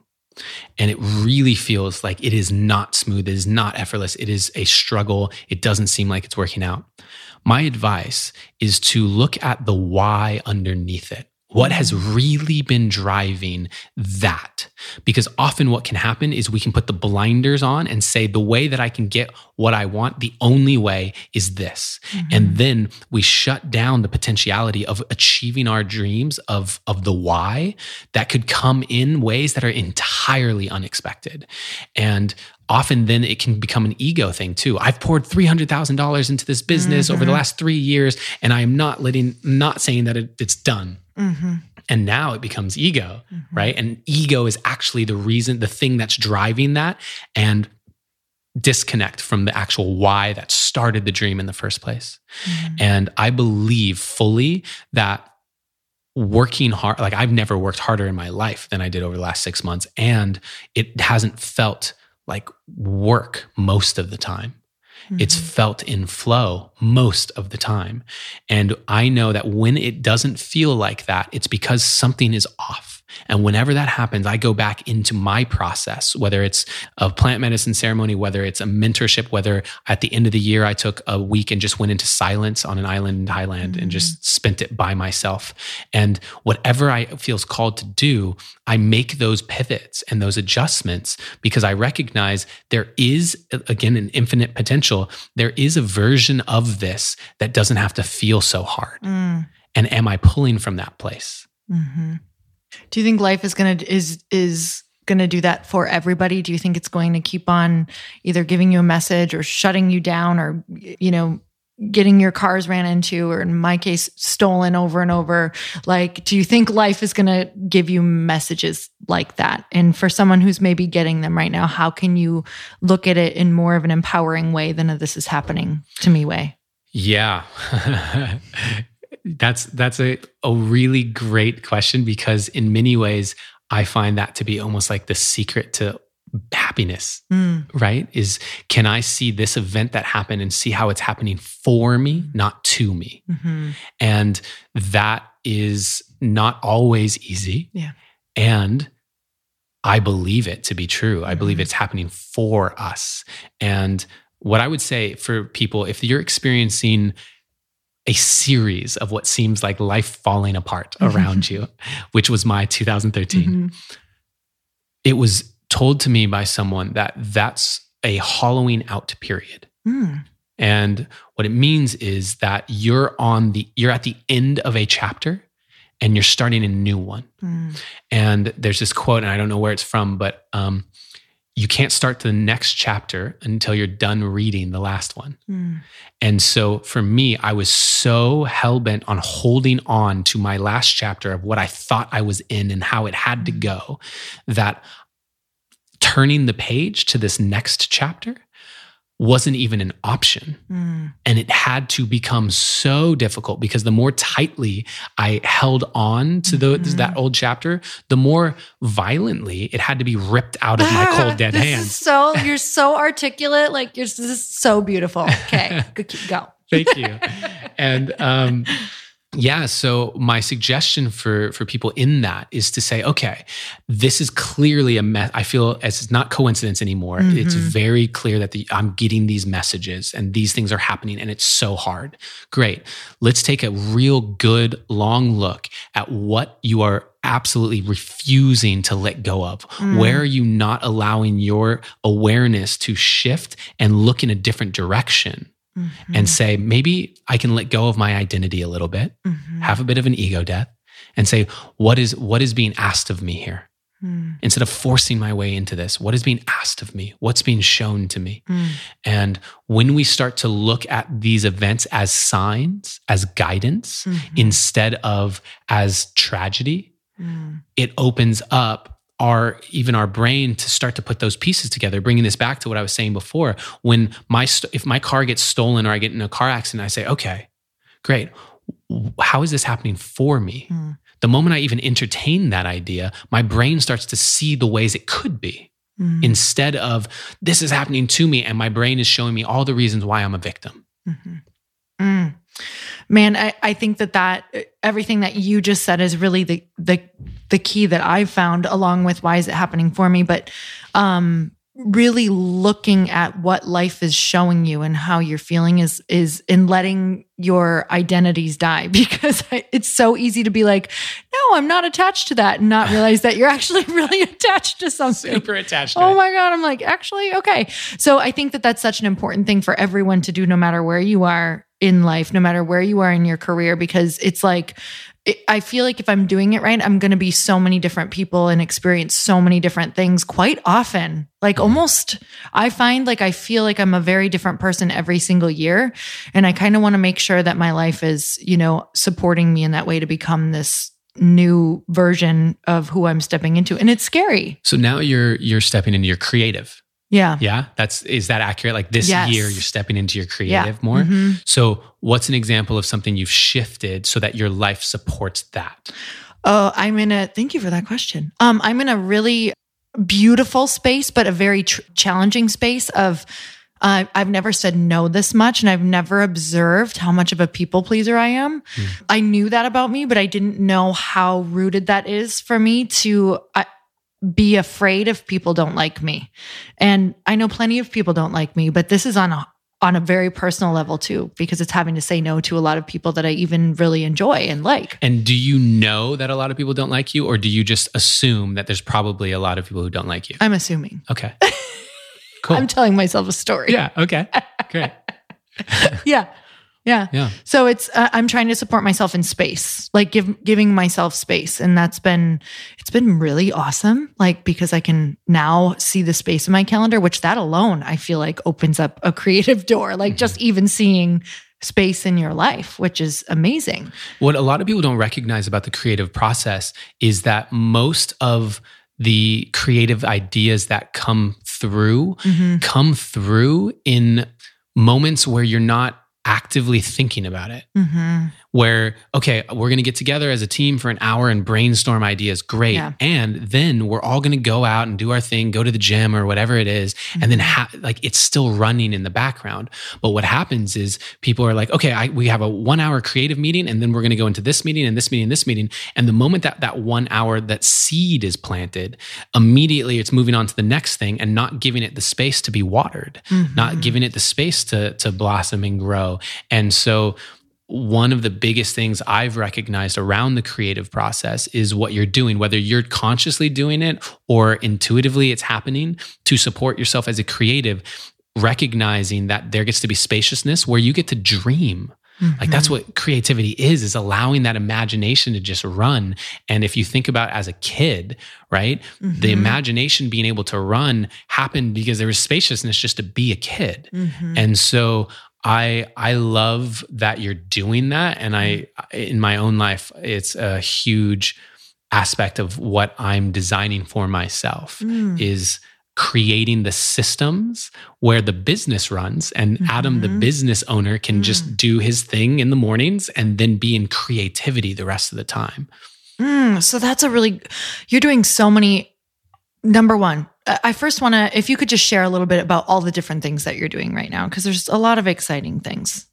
and it really feels like it is not smooth it is not effortless it is a struggle it doesn't seem like it's working out my advice is to look at the why underneath it what has really been driving that? Because often what can happen is we can put the blinders on and say the way that i can get what i want the only way is this. Mm-hmm. And then we shut down the potentiality of achieving our dreams of of the why that could come in ways that are entirely unexpected. And often then it can become an ego thing too. I've poured $300000 into this business over the last three years and i am not letting not saying that it, it's done. Mhm. and now it becomes ego right? And ego is actually the reason the thing that's driving that and disconnect from the actual why that started the dream in the first place. Mhm. and i believe fully that working hard like i've never worked harder in my life than i did over the last six months and it hasn't felt like work most of the time it's mm-hmm. felt in flow most of the time. And I know that when it doesn't feel like that, it's because something is off. And whenever that happens, I go back into my process, whether it's a plant medicine ceremony, whether it's a mentorship, whether at the end of the year I took a week and just went into silence on an island in Thailand and just spent it by myself. And whatever I feels called to do, I make those pivots and those adjustments because I recognize there is, again, an infinite potential. There is a version of this that doesn't have to feel so hard. Mm. And am I pulling from that place? Mhm. Do you think life is gonna is is gonna do that for everybody? Do you think it's going to keep on either giving you a message or shutting you down or you know getting your cars ran into or in my case stolen over and over like do you think life is going to give you messages like that and for someone who's maybe getting them right now how can you look at it in more of an empowering way than a this is happening to me way Yeah. that's that's a, a really great question because in many ways I find that to be almost like the secret to happiness, Mm, right? Is can I see this event that happened and see how it's happening for me, not to me? mhm. And that is not always easy. Yeah. And I believe it to be true. I believe Mhm. it's happening for us. And what I would say for people, if you're experiencing a series of what seems like life falling apart around you, which was my 2013, Mhm. it was told to me by someone that that's a hollowing out period. Mm, And what it means is that you're on the you're at the end of a chapter and you're starting a new one. mm, And there's this quote, and I don't know where it's from, but um, you can't start the next chapter until you're done reading the last one. Mm. And so for me, I was so hell bent on holding on to my last chapter of what I thought I was in and how it had to hmm. go that turning the page to this next chapter wasn't even an option. Mm. And it had to become so difficult because the more tightly I held on to the, mm-hmm. that old chapter, the more violently it had to be ripped out of my cold dead hands. so you're so articulate. Like you're just so beautiful. Okay, go. Thank you. And um, yeah so my suggestion for for people in that is to say okay this is clearly a mess i feel as it's not coincidence anymore mm-hmm. it's very clear that the, i'm getting these messages and these things are happening and it's so hard great let's take a real good long look at what you are absolutely refusing to let go of? Mm. Where are you not allowing your awareness to shift and look in a different direction? Mm-hmm. and say, maybe I can let go of my identity a little bit, mm-hmm. have a bit of an ego death, and say, what is what is being asked of me here? Mm. Instead of forcing my way into this, what is being asked of me? What's being shown to me? Mm. And when we start to look at these events as signs, as guidance, mm-hmm. instead of as tragedy, mm. it opens up our even our brain to start to put those pieces together bringing this back to what i was saying before when my if my car gets stolen or i get in a car accident i say okay great how is this happening for me mm. the moment i even entertain that idea my brain starts to see the ways it could be mm. instead of this is happening to me and my brain is showing me all the reasons why i'm a victim mm-hmm. mm. Man, I, I think that that everything that you just said is really the the the key that I've found along with why is it happening for me. But um really looking at what life is showing you and how you're feeling is is in letting your identities die because it's so easy to be like no i'm not attached to that and not realize that you're actually really attached to something super attached to oh my god i'm like actually okay so i think that that's such an important thing for everyone to do no matter where you are in life, no matter where you are in your career, because it's like, I feel like if I'm doing it right, I'm going to be so many different people and experience so many different things quite often. Like mm-hmm. almost, I find like I feel like I'm a very different person every single year. And I kind of want to make sure that my life is, you know, supporting me in that way to become this new version of who I'm stepping into. And it's scary. So now you're, you're stepping into your creative yeah. Yeah. That's, is that accurate? Like this yes. year, you're stepping into your creative yeah. more. Mm-hmm. So, what's an example of something you've shifted so that your life supports that? Oh, I'm in a, thank you for that question. Um, I'm in a really beautiful space, but a very tr- challenging space of, uh, I've never said no this much, and I've never observed how much of a people pleaser I am. Mm. I knew that about me, but I didn't know how rooted that is for me to. I, be afraid if people don't like me. And I know plenty of people don't like me, but this is on a on a very personal level too because it's having to say no to a lot of people that I even really enjoy and like. And do you know that a lot of people don't like you or do you just assume that there's probably a lot of people who don't like you? I'm assuming. Okay. Cool. I'm telling myself a story. Yeah, okay. Great. yeah. Yeah. Yeah. So it's uh, I'm trying to support myself in space, like give giving myself space, and that's been it's been really awesome. Like because I can now see the space in my calendar, which that alone I feel like opens up a creative door. Like mm-hmm. just even seeing space in your life, which is amazing. What a lot of people don't recognize about the creative process is that most of the creative ideas that come through mm-hmm. come through in moments where you're not actively thinking about it. Mm-hmm. Where, okay, we're going to get together as a team for an hour and brainstorm ideas. Great. Yeah. And then we're all going to go out and do our thing, go to the gym or whatever it is, mm-hmm. And then, mm-hmm. ha- like, it's still running in the background. But what happens is people are like, okay, I, we have a one hour creative meeting and then we're going to go into this meeting and this meeting and this meeting. And the moment that that one hour, that seed is planted, immediately it's moving on to the next thing and not giving it the space to be watered, mm-hmm. not giving it the space to, to blossom and grow and so one of the biggest things I've recognized around the creative process is what you're doing, whether you're consciously doing it or intuitively it's happening to support yourself as a creative, recognizing that there gets to be spaciousness where you get to dream Mm-hmm. Like that's what creativity is, is allowing that imagination to just run. And if you think about as a kid, right, mm-hmm. the imagination being able to run happened because there was spaciousness just to be a kid. Mm-hmm. And so I I love that you're doing that. And I in my own life, it's a huge aspect of what I'm designing for myself mm. is creating the systems where the business runs and mm-hmm. Adam the business owner can mm. just do his thing in the mornings and then be in creativity the rest of the time. Mm, so that's a really you're doing so many number 1 I first want to if you could just share a little bit about all the different things that you're doing right now because there's a lot of exciting things.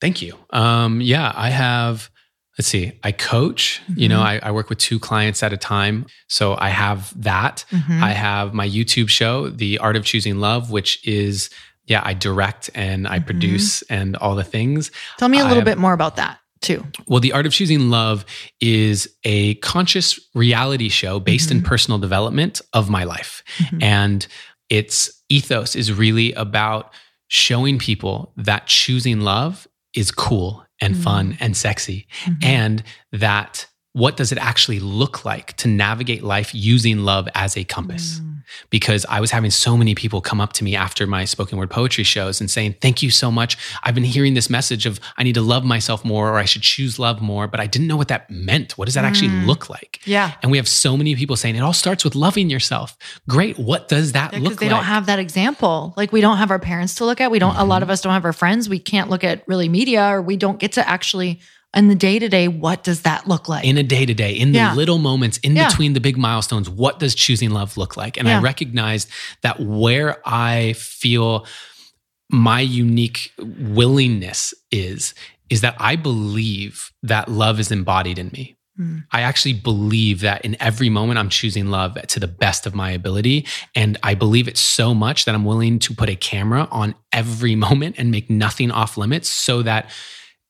Thank you. Um yeah, I have let's see, I coach, mm-hmm. you know, mm-hmm. I, I, work with two clients at a time. So I have that. Mm-hmm. I have my YouTube show, The Art of Choosing Love, which is, yeah, I direct and I mm-hmm. produce and all the things. Tell me a little have, bit more about that too. Well, The Art of Choosing Love is a conscious reality show based in mm-hmm. personal development of my life. Mm-hmm. And its ethos is really about showing people that choosing love is cool and mm-hmm. fun and sexy. Mm-hmm. And that what does it actually look like to navigate life using love as a compass? Mm. Because I was having so many people come up to me after my spoken word poetry shows and saying, Thank you so much. I've been hearing this message of I need to love myself more or I should choose love more, but I didn't know what that meant. What does that mm. actually look like? Yeah. And we have so many people saying it all starts with loving yourself. Great. What does that yeah, look like? They don't have that example. Like we don't have our parents to look at. We don't, mm-hmm. a lot mm-hmm. of us don't have our friends. We can't look at really media or we don't get to actually in the day to day, what does that look like? In a day to day, in yeah. the little moments in yeah. between the big milestones, what does choosing love look like? And yeah. I recognized that where I feel my unique willingness is, is that I believe that love is embodied in me. Hmm. I actually believe that in every moment I'm choosing love to the best of my ability. And I believe it so much that I'm willing to put a camera on every moment and make nothing off limits so that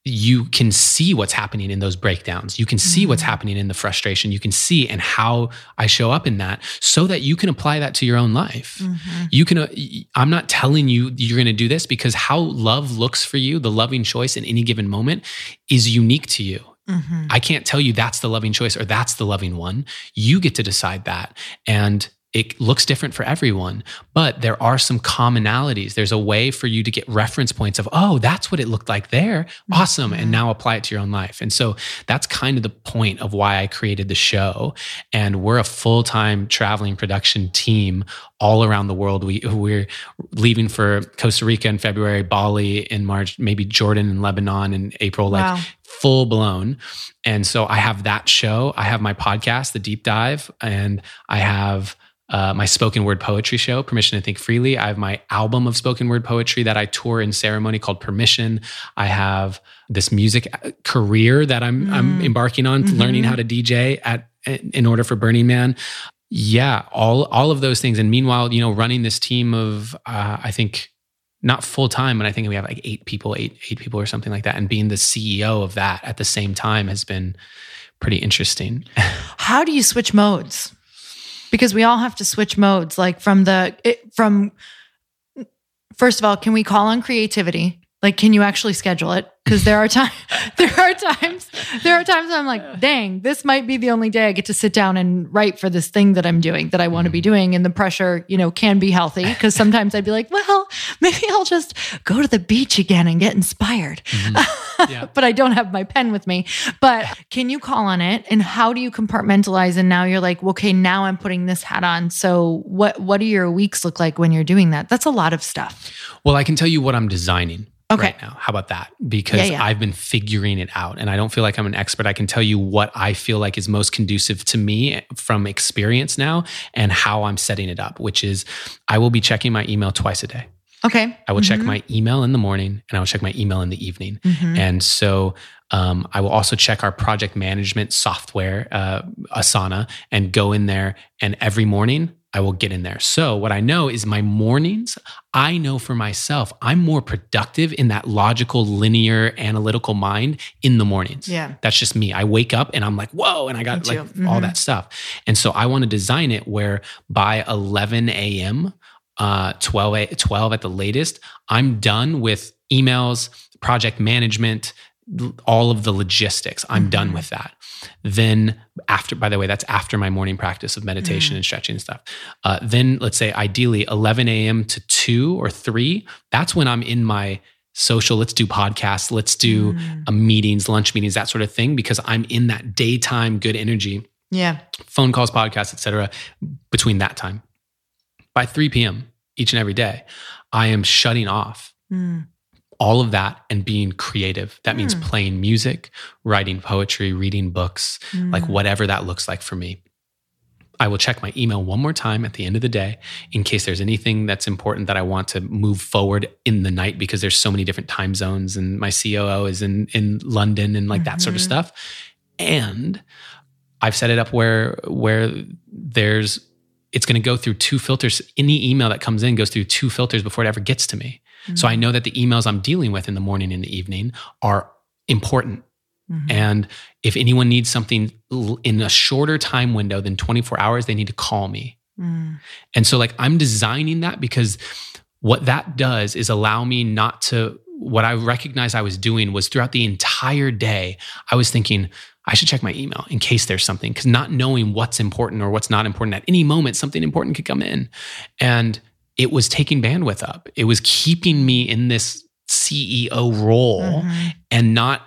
you can see what's happening in those breakdowns. You can see what's happening in the frustration. You can see and how I show up in that so that you can apply that to your own life. Mm-hmm. You can, uh, I'm not telling you you're going to do this because how love looks for you, the loving choice in any given moment is unique to you. Mm-hmm. I can't tell you that's the loving choice or that's the loving one. You get to decide that. And it looks different for everyone, but there are some commonalities. There's a way for you to get reference points of, oh, that's what it looked like there. Awesome. And now apply it to your own life. And so that's kind of the point of why I created the show. And we're a full time traveling production team all around the world. We, we're leaving for Costa Rica in February, Bali in March, maybe Jordan and Lebanon in April, wow. Full blown. And so I have that show. I have my podcast, The Deep Dive, and I have uh, my spoken word poetry show, Permission to Think Freely. I have my album of spoken word poetry that I tour in ceremony called Permission. I have this music uh, career that I'm mm. I'm embarking on, mm-hmm. learning how to DJ at in order for Burning Man. Yeah, all all of those things. And meanwhile, you know, running this team of uh, I think not full time, but I think we have like eight people, eight eight people or something like that, and being the CEO of that at the same time has been pretty interesting. How do you switch modes? because we all have to switch modes like from the it, from first of all can we call on creativity like can you actually schedule it because there are times there are times there are times I'm like, dang, this might be the only day I get to sit down and write for this thing that I'm doing that I want to be mm-hmm. doing. And the pressure, you know, can be healthy because sometimes I'd be like, well, maybe I'll just go to the beach again and get inspired. Mm-hmm. Yeah. but I don't have my pen with me. But can you call on it? And how do you compartmentalize? And now you're like, okay, now I'm putting this hat on. So what what do your weeks look like when you're doing that? That's a lot of stuff. Well, I can tell you what I'm designing okay. right now. How about that? Because yeah, yeah. I've been figuring it out and I don't feel like I'm an expert. I can tell you what I feel like is most conducive to me from experience now and how I'm setting it up, which is I will be checking my email twice a day. Okay. I will mm-hmm. check my email in the morning and I will check my email in the evening. Mm-hmm. And so um, I will also check our project management software, uh, Asana, and go in there. And every morning I will get in there. So, what I know is my mornings, I know for myself, I'm more productive in that logical, linear, analytical mind in the mornings. Yeah. That's just me. I wake up and I'm like, whoa, and I got like mm-hmm. all that stuff. And so, I want to design it where by 11 a.m., uh, 12, 12 at the latest, I'm done with emails, project management, all of the logistics. I'm mm-hmm. done with that. Then, after, by the way, that's after my morning practice of meditation mm-hmm. and stretching and stuff. Uh, then, let's say ideally 11 a.m. to 2 or 3, that's when I'm in my social let's do podcasts let's do mm. uh, meetings lunch meetings that sort of thing because i'm in that daytime good energy yeah phone calls podcasts etc between that time by 3 p.m each and every day i am shutting off mm all of that and being creative. That means mm. playing music, writing poetry, reading books, mm. like whatever that looks like for me. I will check my email one more time at the end of the day in case there's anything that's important that I want to move forward in the night because there's so many different time zones and my COO is in in London and like mm-hmm. that sort of mm-hmm. stuff. And I've set it up where where there's it's going to go through two filters. Any email that comes in goes through two filters before it ever gets to me. Mm-hmm. So I know that the emails I'm dealing with in the morning and the evening are important. Mm-hmm. And if anyone needs something in a shorter time window than 24 hours, they need to call me. Mm. And so, like, I'm designing that because what that does is allow me not to. What I recognized I was doing was throughout the entire day, I was thinking, I should check my email in case there's something, because not knowing what's important or what's not important at any moment, something important could come in. And it was taking bandwidth up. It was keeping me in this CEO role mm-hmm. and not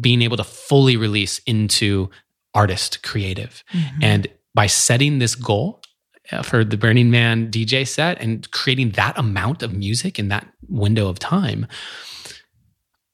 being able to fully release into artist creative. Mm-hmm. And by setting this goal uh, for the Burning Man DJ set and creating that amount of music in that window of time,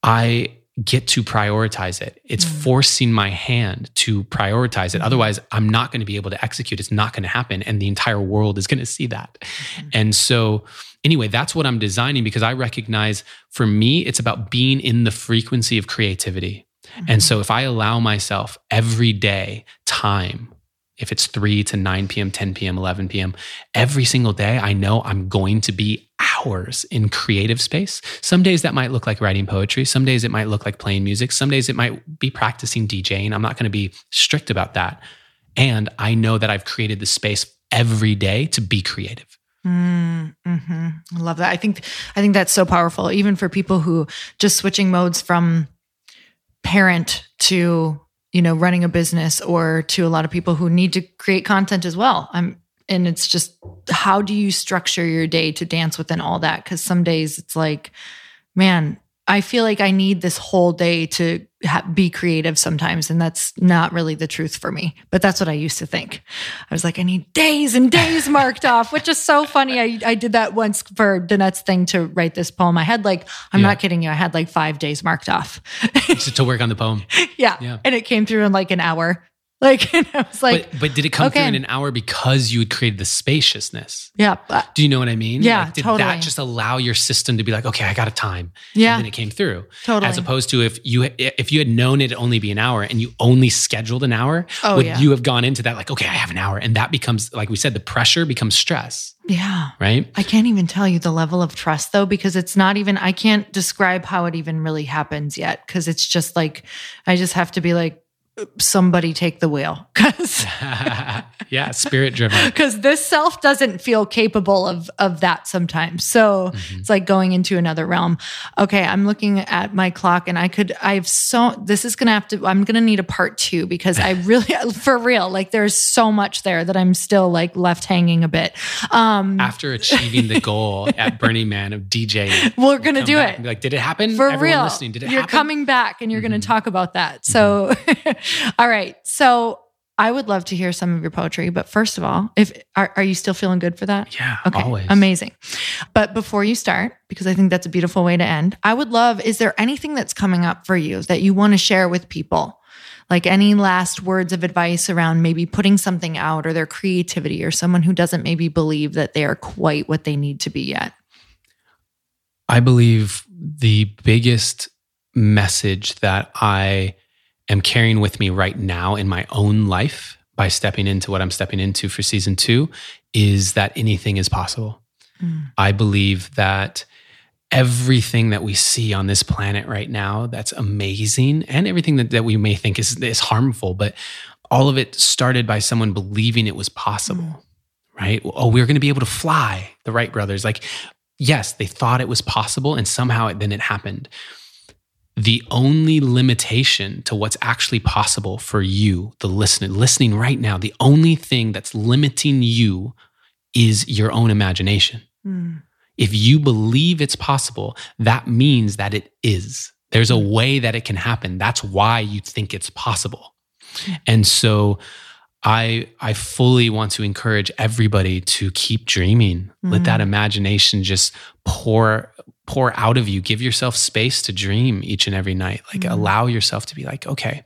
I get to prioritize it. It's mm. forcing my hand to prioritize it. Mm. Otherwise, I'm not going to be able to execute. It's not going to happen. And the entire world is going to see that. Mm. And so, anyway, that's what I'm designing because I recognize for me, it's about being in the frequency of creativity. Mm. And so, if I allow myself every day time, if it's 3 to 9 p.m., 10 p.m., 11 p.m., every single day, I know I'm going to be hours in creative space. Some days that might look like writing poetry. Some days it might look like playing music. Some days it might be practicing DJing. I'm not going to be strict about that. And I know that I've created the space every day to be creative. Mm, hmm I love that. I think I think that's so powerful, even for people who just switching modes from parent to you know running a business, or to a lot of people who need to create content as well. I'm and it's just how do you structure your day to dance within all that because some days it's like man i feel like i need this whole day to ha- be creative sometimes and that's not really the truth for me but that's what i used to think. I was like i need days and days marked off which is so funny. I, I did that once for danette's thing to write this poem. I had like i'm yeah. not kidding you i had like five days marked off. To work on the poem. Yeah. yeah. And it came through in like an hour Like, I was like, but, but did it come okay. through in an hour because you had created the spaciousness? Yeah. Do you know what I mean? Yeah. Like, did totally. that just allow your system to be like, okay, I got a time? Yeah. And then it came through. Totally. As opposed to if you if you had known it'd only be an hour and you only scheduled an hour, oh, would yeah. you have gone into that like, okay, I have an hour, and that becomes like we said, the pressure becomes stress. Yeah. Right. I can't even tell you the level of trust though, because it's not even, I can't describe how it even really happens yet. Cause it's just like, I just have to be like, somebody take the wheel. Because yeah spirit driven because this self doesn't feel capable of of that sometimes. So mm-hmm. it's like going into another realm. Okay i'm looking at my clock and i could i've so this is gonna have to i'm gonna need a part two because i really for real like there's so much there that i'm still like left hanging a bit. Um after achieving the goal at burning man of dj we're gonna do it. like did it happen? For Everyone real. listening did it you're happen? coming back and you're mm-hmm. gonna talk about that. So mm-hmm. all right. So I would love to hear some of your poetry, but first of all, if are, are you still feeling good for that? Yeah, okay, always. amazing. But before you start, because I think that's a beautiful way to end, I would love. Is there anything that's coming up for you that you want to share with people? Like any last words of advice around maybe putting something out or their creativity or someone who doesn't maybe believe that they are quite what they need to be yet? I believe the biggest message that I am carrying with me right now in my own life by stepping into what I'm stepping into for season two is that anything is possible. Mm. I believe that everything that we see on this planet right now that's amazing and everything that, that we may think is, is harmful, but all of it started by someone believing it was possible. Mm. Right? Oh, we're going to be able to fly, the Wright brothers. Like yes, they thought it was possible and somehow it, then it happened. The only limitation to what's actually possible for you, the listener, listening right now, the only thing that's limiting you is your own imagination. Mm. If you believe it's possible, that means that it is. There's a way that it can happen. That's why you think it's possible. And so I I fully want to encourage everybody to keep dreaming. Mm-hmm. Let that mm. imagination just pour pour out of you. Give yourself space to dream each and every night. Like mm-hmm. allow yourself to be like, okay,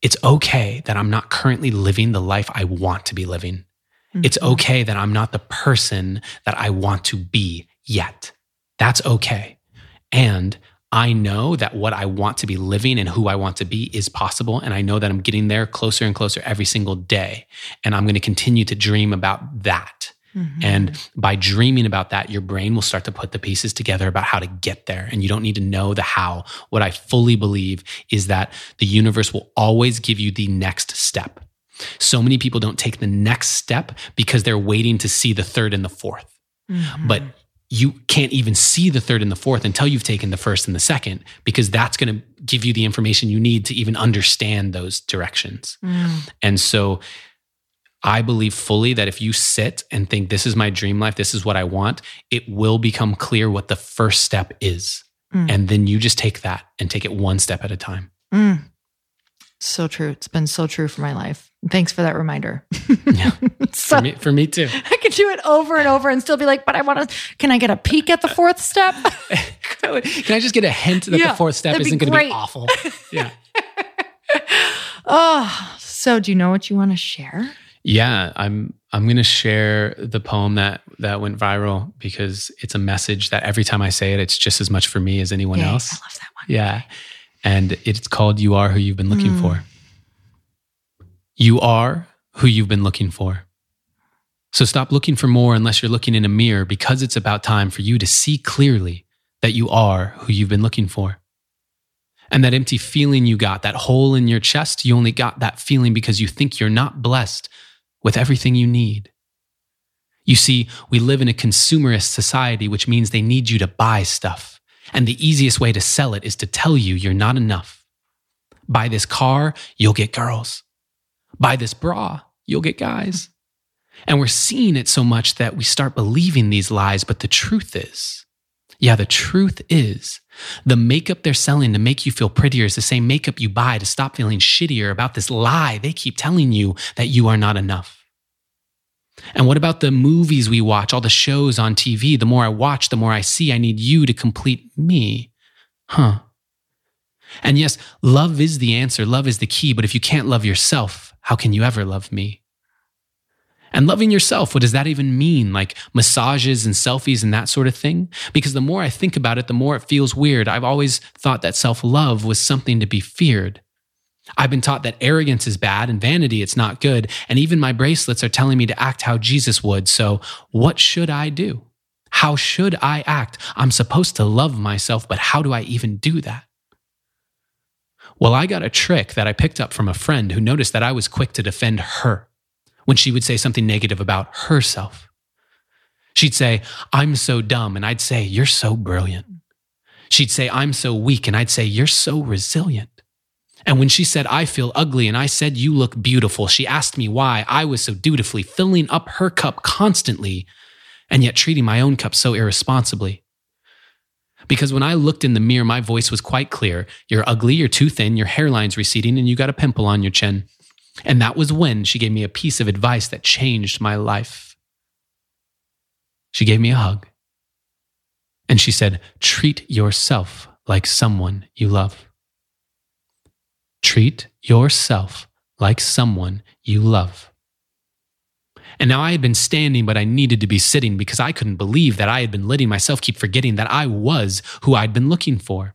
it's okay that I'm not currently living the life I want to be living. Mm-hmm. It's okay that I'm not the person that I want to be yet. That's okay. And I know that what I want to be living and who I want to be is possible. And I know that I'm getting there closer and closer every single day. And I'm going to continue to dream about that. Mm-hmm. And by dreaming about that, your brain will start to put the pieces together about how to get there. And you don't need to know the how. What I fully believe is that the universe will always give you the next step. So many people don't take the next step because they're waiting to see the third and the 4th mm-hmm. But you can't even see the third and the fourth until you've taken the first and the second, because that's going to give you the information you need to even understand those directions. Mm. And so I believe fully that if you sit and think, this is my dream life, this is what I want, it will become clear what the first step is. Mm. And then you just take that and take it one step at a time. Mm. So true. It's been so true for my life. Thanks for that reminder. yeah. so, for me, for me too. I could do it over and over and still be like, but I want to, can I get a peek at the fourth step? can I just get a hint that yeah, the fourth step isn't going to be awful? Yeah. oh, so do you know what you want to share? Yeah, I'm I'm going to share the poem that that went viral because it's a message that every time I say it, it's just as much for me as anyone Yay, else. I love that one. Yeah and it's called You Are Who You've Been Looking mm. For. You are who you've been looking for. So stop looking for more unless you're looking in a mirror because it's about time for you to see clearly that you are who you've been looking for. And that empty feeling you got, that hole in your chest, you only got that feeling because you think you're not blessed with everything you need. You see, we live in a consumerist society, which means they need you to buy stuff. And the easiest way to sell it is to tell you you're not enough. Buy this car, you'll get girls. Buy this bra, you'll get guys. And we're seeing it so much that we start believing these lies. But the truth is, yeah, the truth is, the makeup they're selling to make you feel prettier is the same makeup you buy to stop feeling shittier about this lie they keep telling you that you are not enough. And what about the movies we watch, all the shows on TV? The more I watch, the more I see I need you to complete me. Huh. And yes, love is the answer, love is the key, but if you can't love yourself, how can you ever love me? And loving yourself, what does that even mean? Like massages and selfies and that sort of thing? Because the more I think about it, the more it feels weird. I've always thought that self love was something to be feared. I've been taught that arrogance is bad and vanity, it's not good. And even my bracelets are telling me to act how Jesus would. So, what should I do? How should I act? I'm supposed to love myself, but how do I even do that? Well, I got a trick that I picked up from a friend who noticed that I was quick to defend her when she would say something negative about herself. She'd say, I'm so dumb. And I'd say, You're so brilliant. She'd say, I'm so weak. And I'd say, You're so resilient. And when she said, I feel ugly, and I said, You look beautiful, she asked me why I was so dutifully filling up her cup constantly and yet treating my own cup so irresponsibly. Because when I looked in the mirror, my voice was quite clear You're ugly, you're too thin, your hairline's receding, and you got a pimple on your chin. And that was when she gave me a piece of advice that changed my life. She gave me a hug. And she said, Treat yourself like someone you love. Treat yourself like someone you love. And now I had been standing, but I needed to be sitting because I couldn't believe that I had been letting myself keep forgetting that I was who I'd been looking for.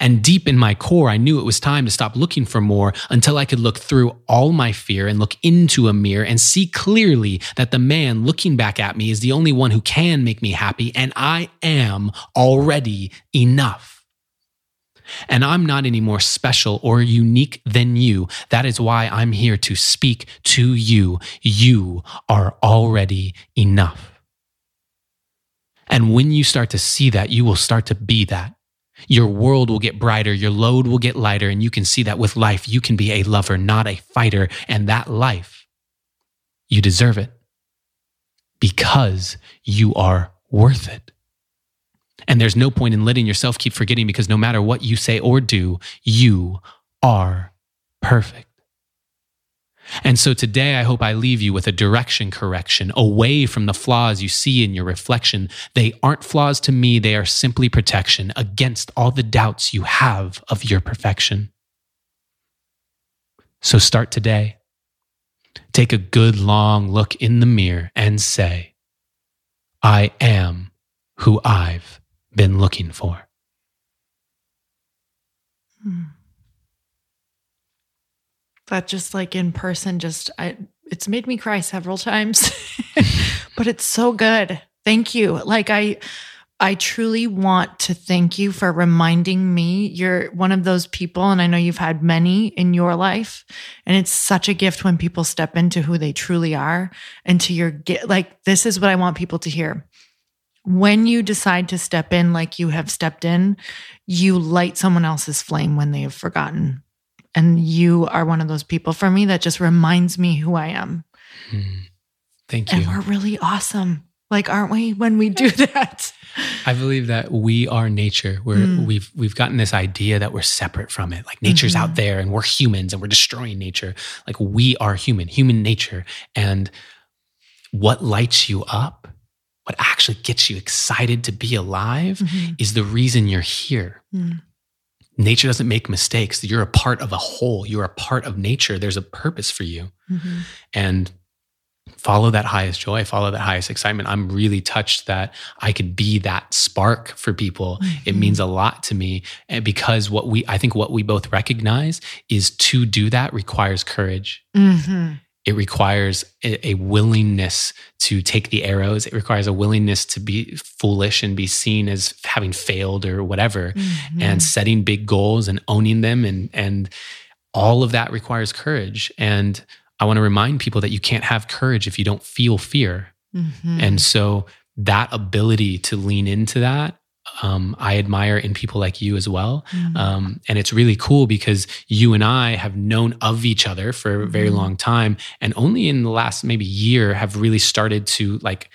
And deep in my core, I knew it was time to stop looking for more until I could look through all my fear and look into a mirror and see clearly that the man looking back at me is the only one who can make me happy, and I am already enough. And I'm not any more special or unique than you. That is why I'm here to speak to you. You are already enough. And when you start to see that, you will start to be that. Your world will get brighter, your load will get lighter, and you can see that with life, you can be a lover, not a fighter. And that life, you deserve it because you are worth it. And there's no point in letting yourself keep forgetting because no matter what you say or do, you are perfect. And so today, I hope I leave you with a direction correction away from the flaws you see in your reflection. They aren't flaws to me, they are simply protection against all the doubts you have of your perfection. So start today. Take a good long look in the mirror and say, I am who I've been looking for. Hmm that just like in person just I it's made me cry several times. but it's so good. Thank you. Like I I truly want to thank you for reminding me you're one of those people and I know you've had many in your life and it's such a gift when people step into who they truly are and to your like this is what I want people to hear. When you decide to step in like you have stepped in, you light someone else's flame when they have forgotten and you are one of those people for me that just reminds me who I am. Mm. Thank you. And we're really awesome. Like, aren't we when we do that? I believe that we are nature. We're mm. we've we've gotten this idea that we're separate from it. Like nature's mm-hmm. out there and we're humans and we're destroying nature. Like we are human, human nature. And what lights you up, what actually gets you excited to be alive mm-hmm. is the reason you're here. Mm nature doesn't make mistakes. You're a part of a whole. You're a part of nature. There's a purpose for you. Mm-hmm. And follow that highest joy, follow that highest excitement. I'm really touched that I could be that spark for people. Mm-hmm. It means a lot to me. And because what we, I think what we both recognize is to do that requires courage. Mm-hmm it requires a, a, willingness to take the arrows. It requires a willingness to be foolish and be seen as having failed or whatever, mm-hmm. and setting big goals and owning them. And, and all of that requires courage. And I want to remind people that you can't have courage if you don't feel fear. Mm-hmm. And so that ability to lean into that um, I admire in people like you as well. Mm-hmm. Um, and it's really cool because you and I have known of each other for a very mm-hmm. long time. And only in the last maybe year have really started to like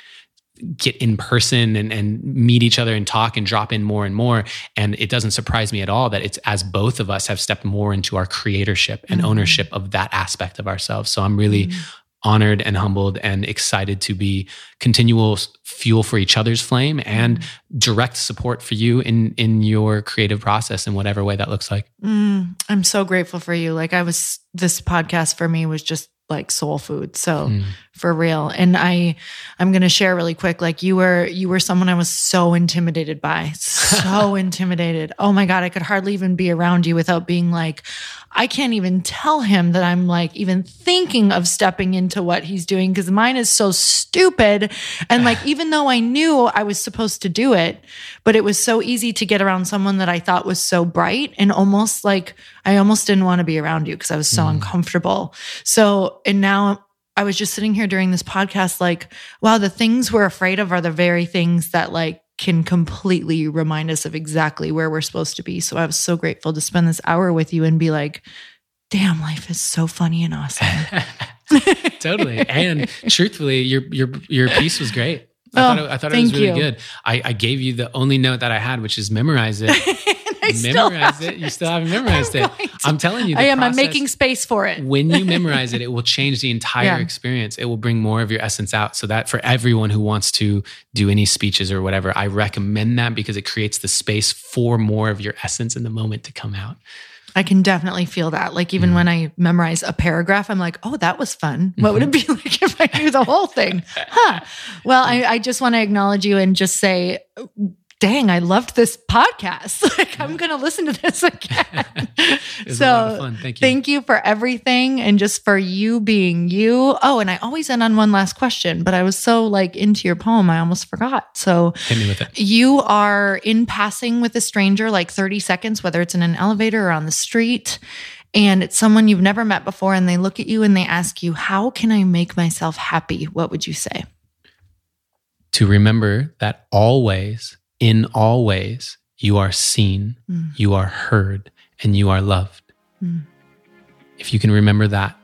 get in person and, and meet each other and talk and drop in more and more. And it doesn't surprise me at all that it's as both of us have stepped more into our creatorship and mm-hmm. ownership of that aspect of ourselves. So I'm really mm-hmm honored and humbled and excited to be continual fuel for each other's flame and direct support for you in in your creative process in whatever way that looks like. Mm, I'm so grateful for you. Like I was this podcast for me was just like soul food. So mm. For real. And I I'm going to share really quick like you were you were someone I was so intimidated by. So intimidated. Oh my god, I could hardly even be around you without being like I can't even tell him that I'm like even thinking of stepping into what he's doing because mine is so stupid. And like, even though I knew I was supposed to do it, but it was so easy to get around someone that I thought was so bright and almost like I almost didn't want to be around you because I was so mm. uncomfortable. So, and now I was just sitting here during this podcast, like, wow, the things we're afraid of are the very things that like can completely remind us of exactly where we're supposed to be. So I was so grateful to spend this hour with you and be like, damn, life is so funny and awesome. totally. And truthfully, your your your piece was great. I oh, thought it, I thought it was really you. good. I, I gave you the only note that I had, which is memorize it. memorize it. You still haven't memorized it. I'm telling you. I am. Process, I'm making space for it. when you memorize it, it will change the entire yeah. experience. It will bring more of your essence out. So that for everyone who wants to do any speeches or whatever, I recommend that because it creates the space for more of your essence in the moment to come out. I can definitely feel that. Like even mm. when I memorize a paragraph, I'm like, oh, that was fun. What would it be like if I knew the whole thing? Huh. Well, I, I just want to acknowledge you and just say dang, I loved this podcast. like, I'm going to listen to this again. so, thank you. Thank you for everything and just for you being you. Oh, and I always end on one last question, but I was so like into your poem, I almost forgot. So, hit me with it. You are in passing with a stranger, like 30 seconds, whether it's in an elevator or on the street. And it's someone you've never met before, and they look at you and they ask you, How can I make myself happy? What would you say? to remember that always, in all ways, you are seen, mm. you are heard, and you are loved. Mm. If you can remember that,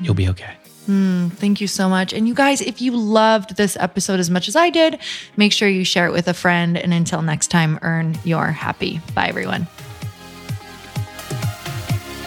you'll be okay. Mm, thank you so much. And you guys, if you loved this episode as much as I did, make sure you share it with a friend. And until next time, earn your happy. Bye, everyone.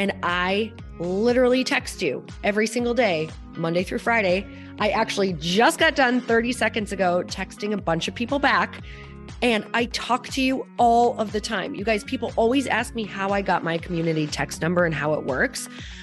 And I literally text you every single day, Monday through Friday. I actually just got done 30 seconds ago texting a bunch of people back. And I talk to you all of the time. You guys, people always ask me how I got my community text number and how it works.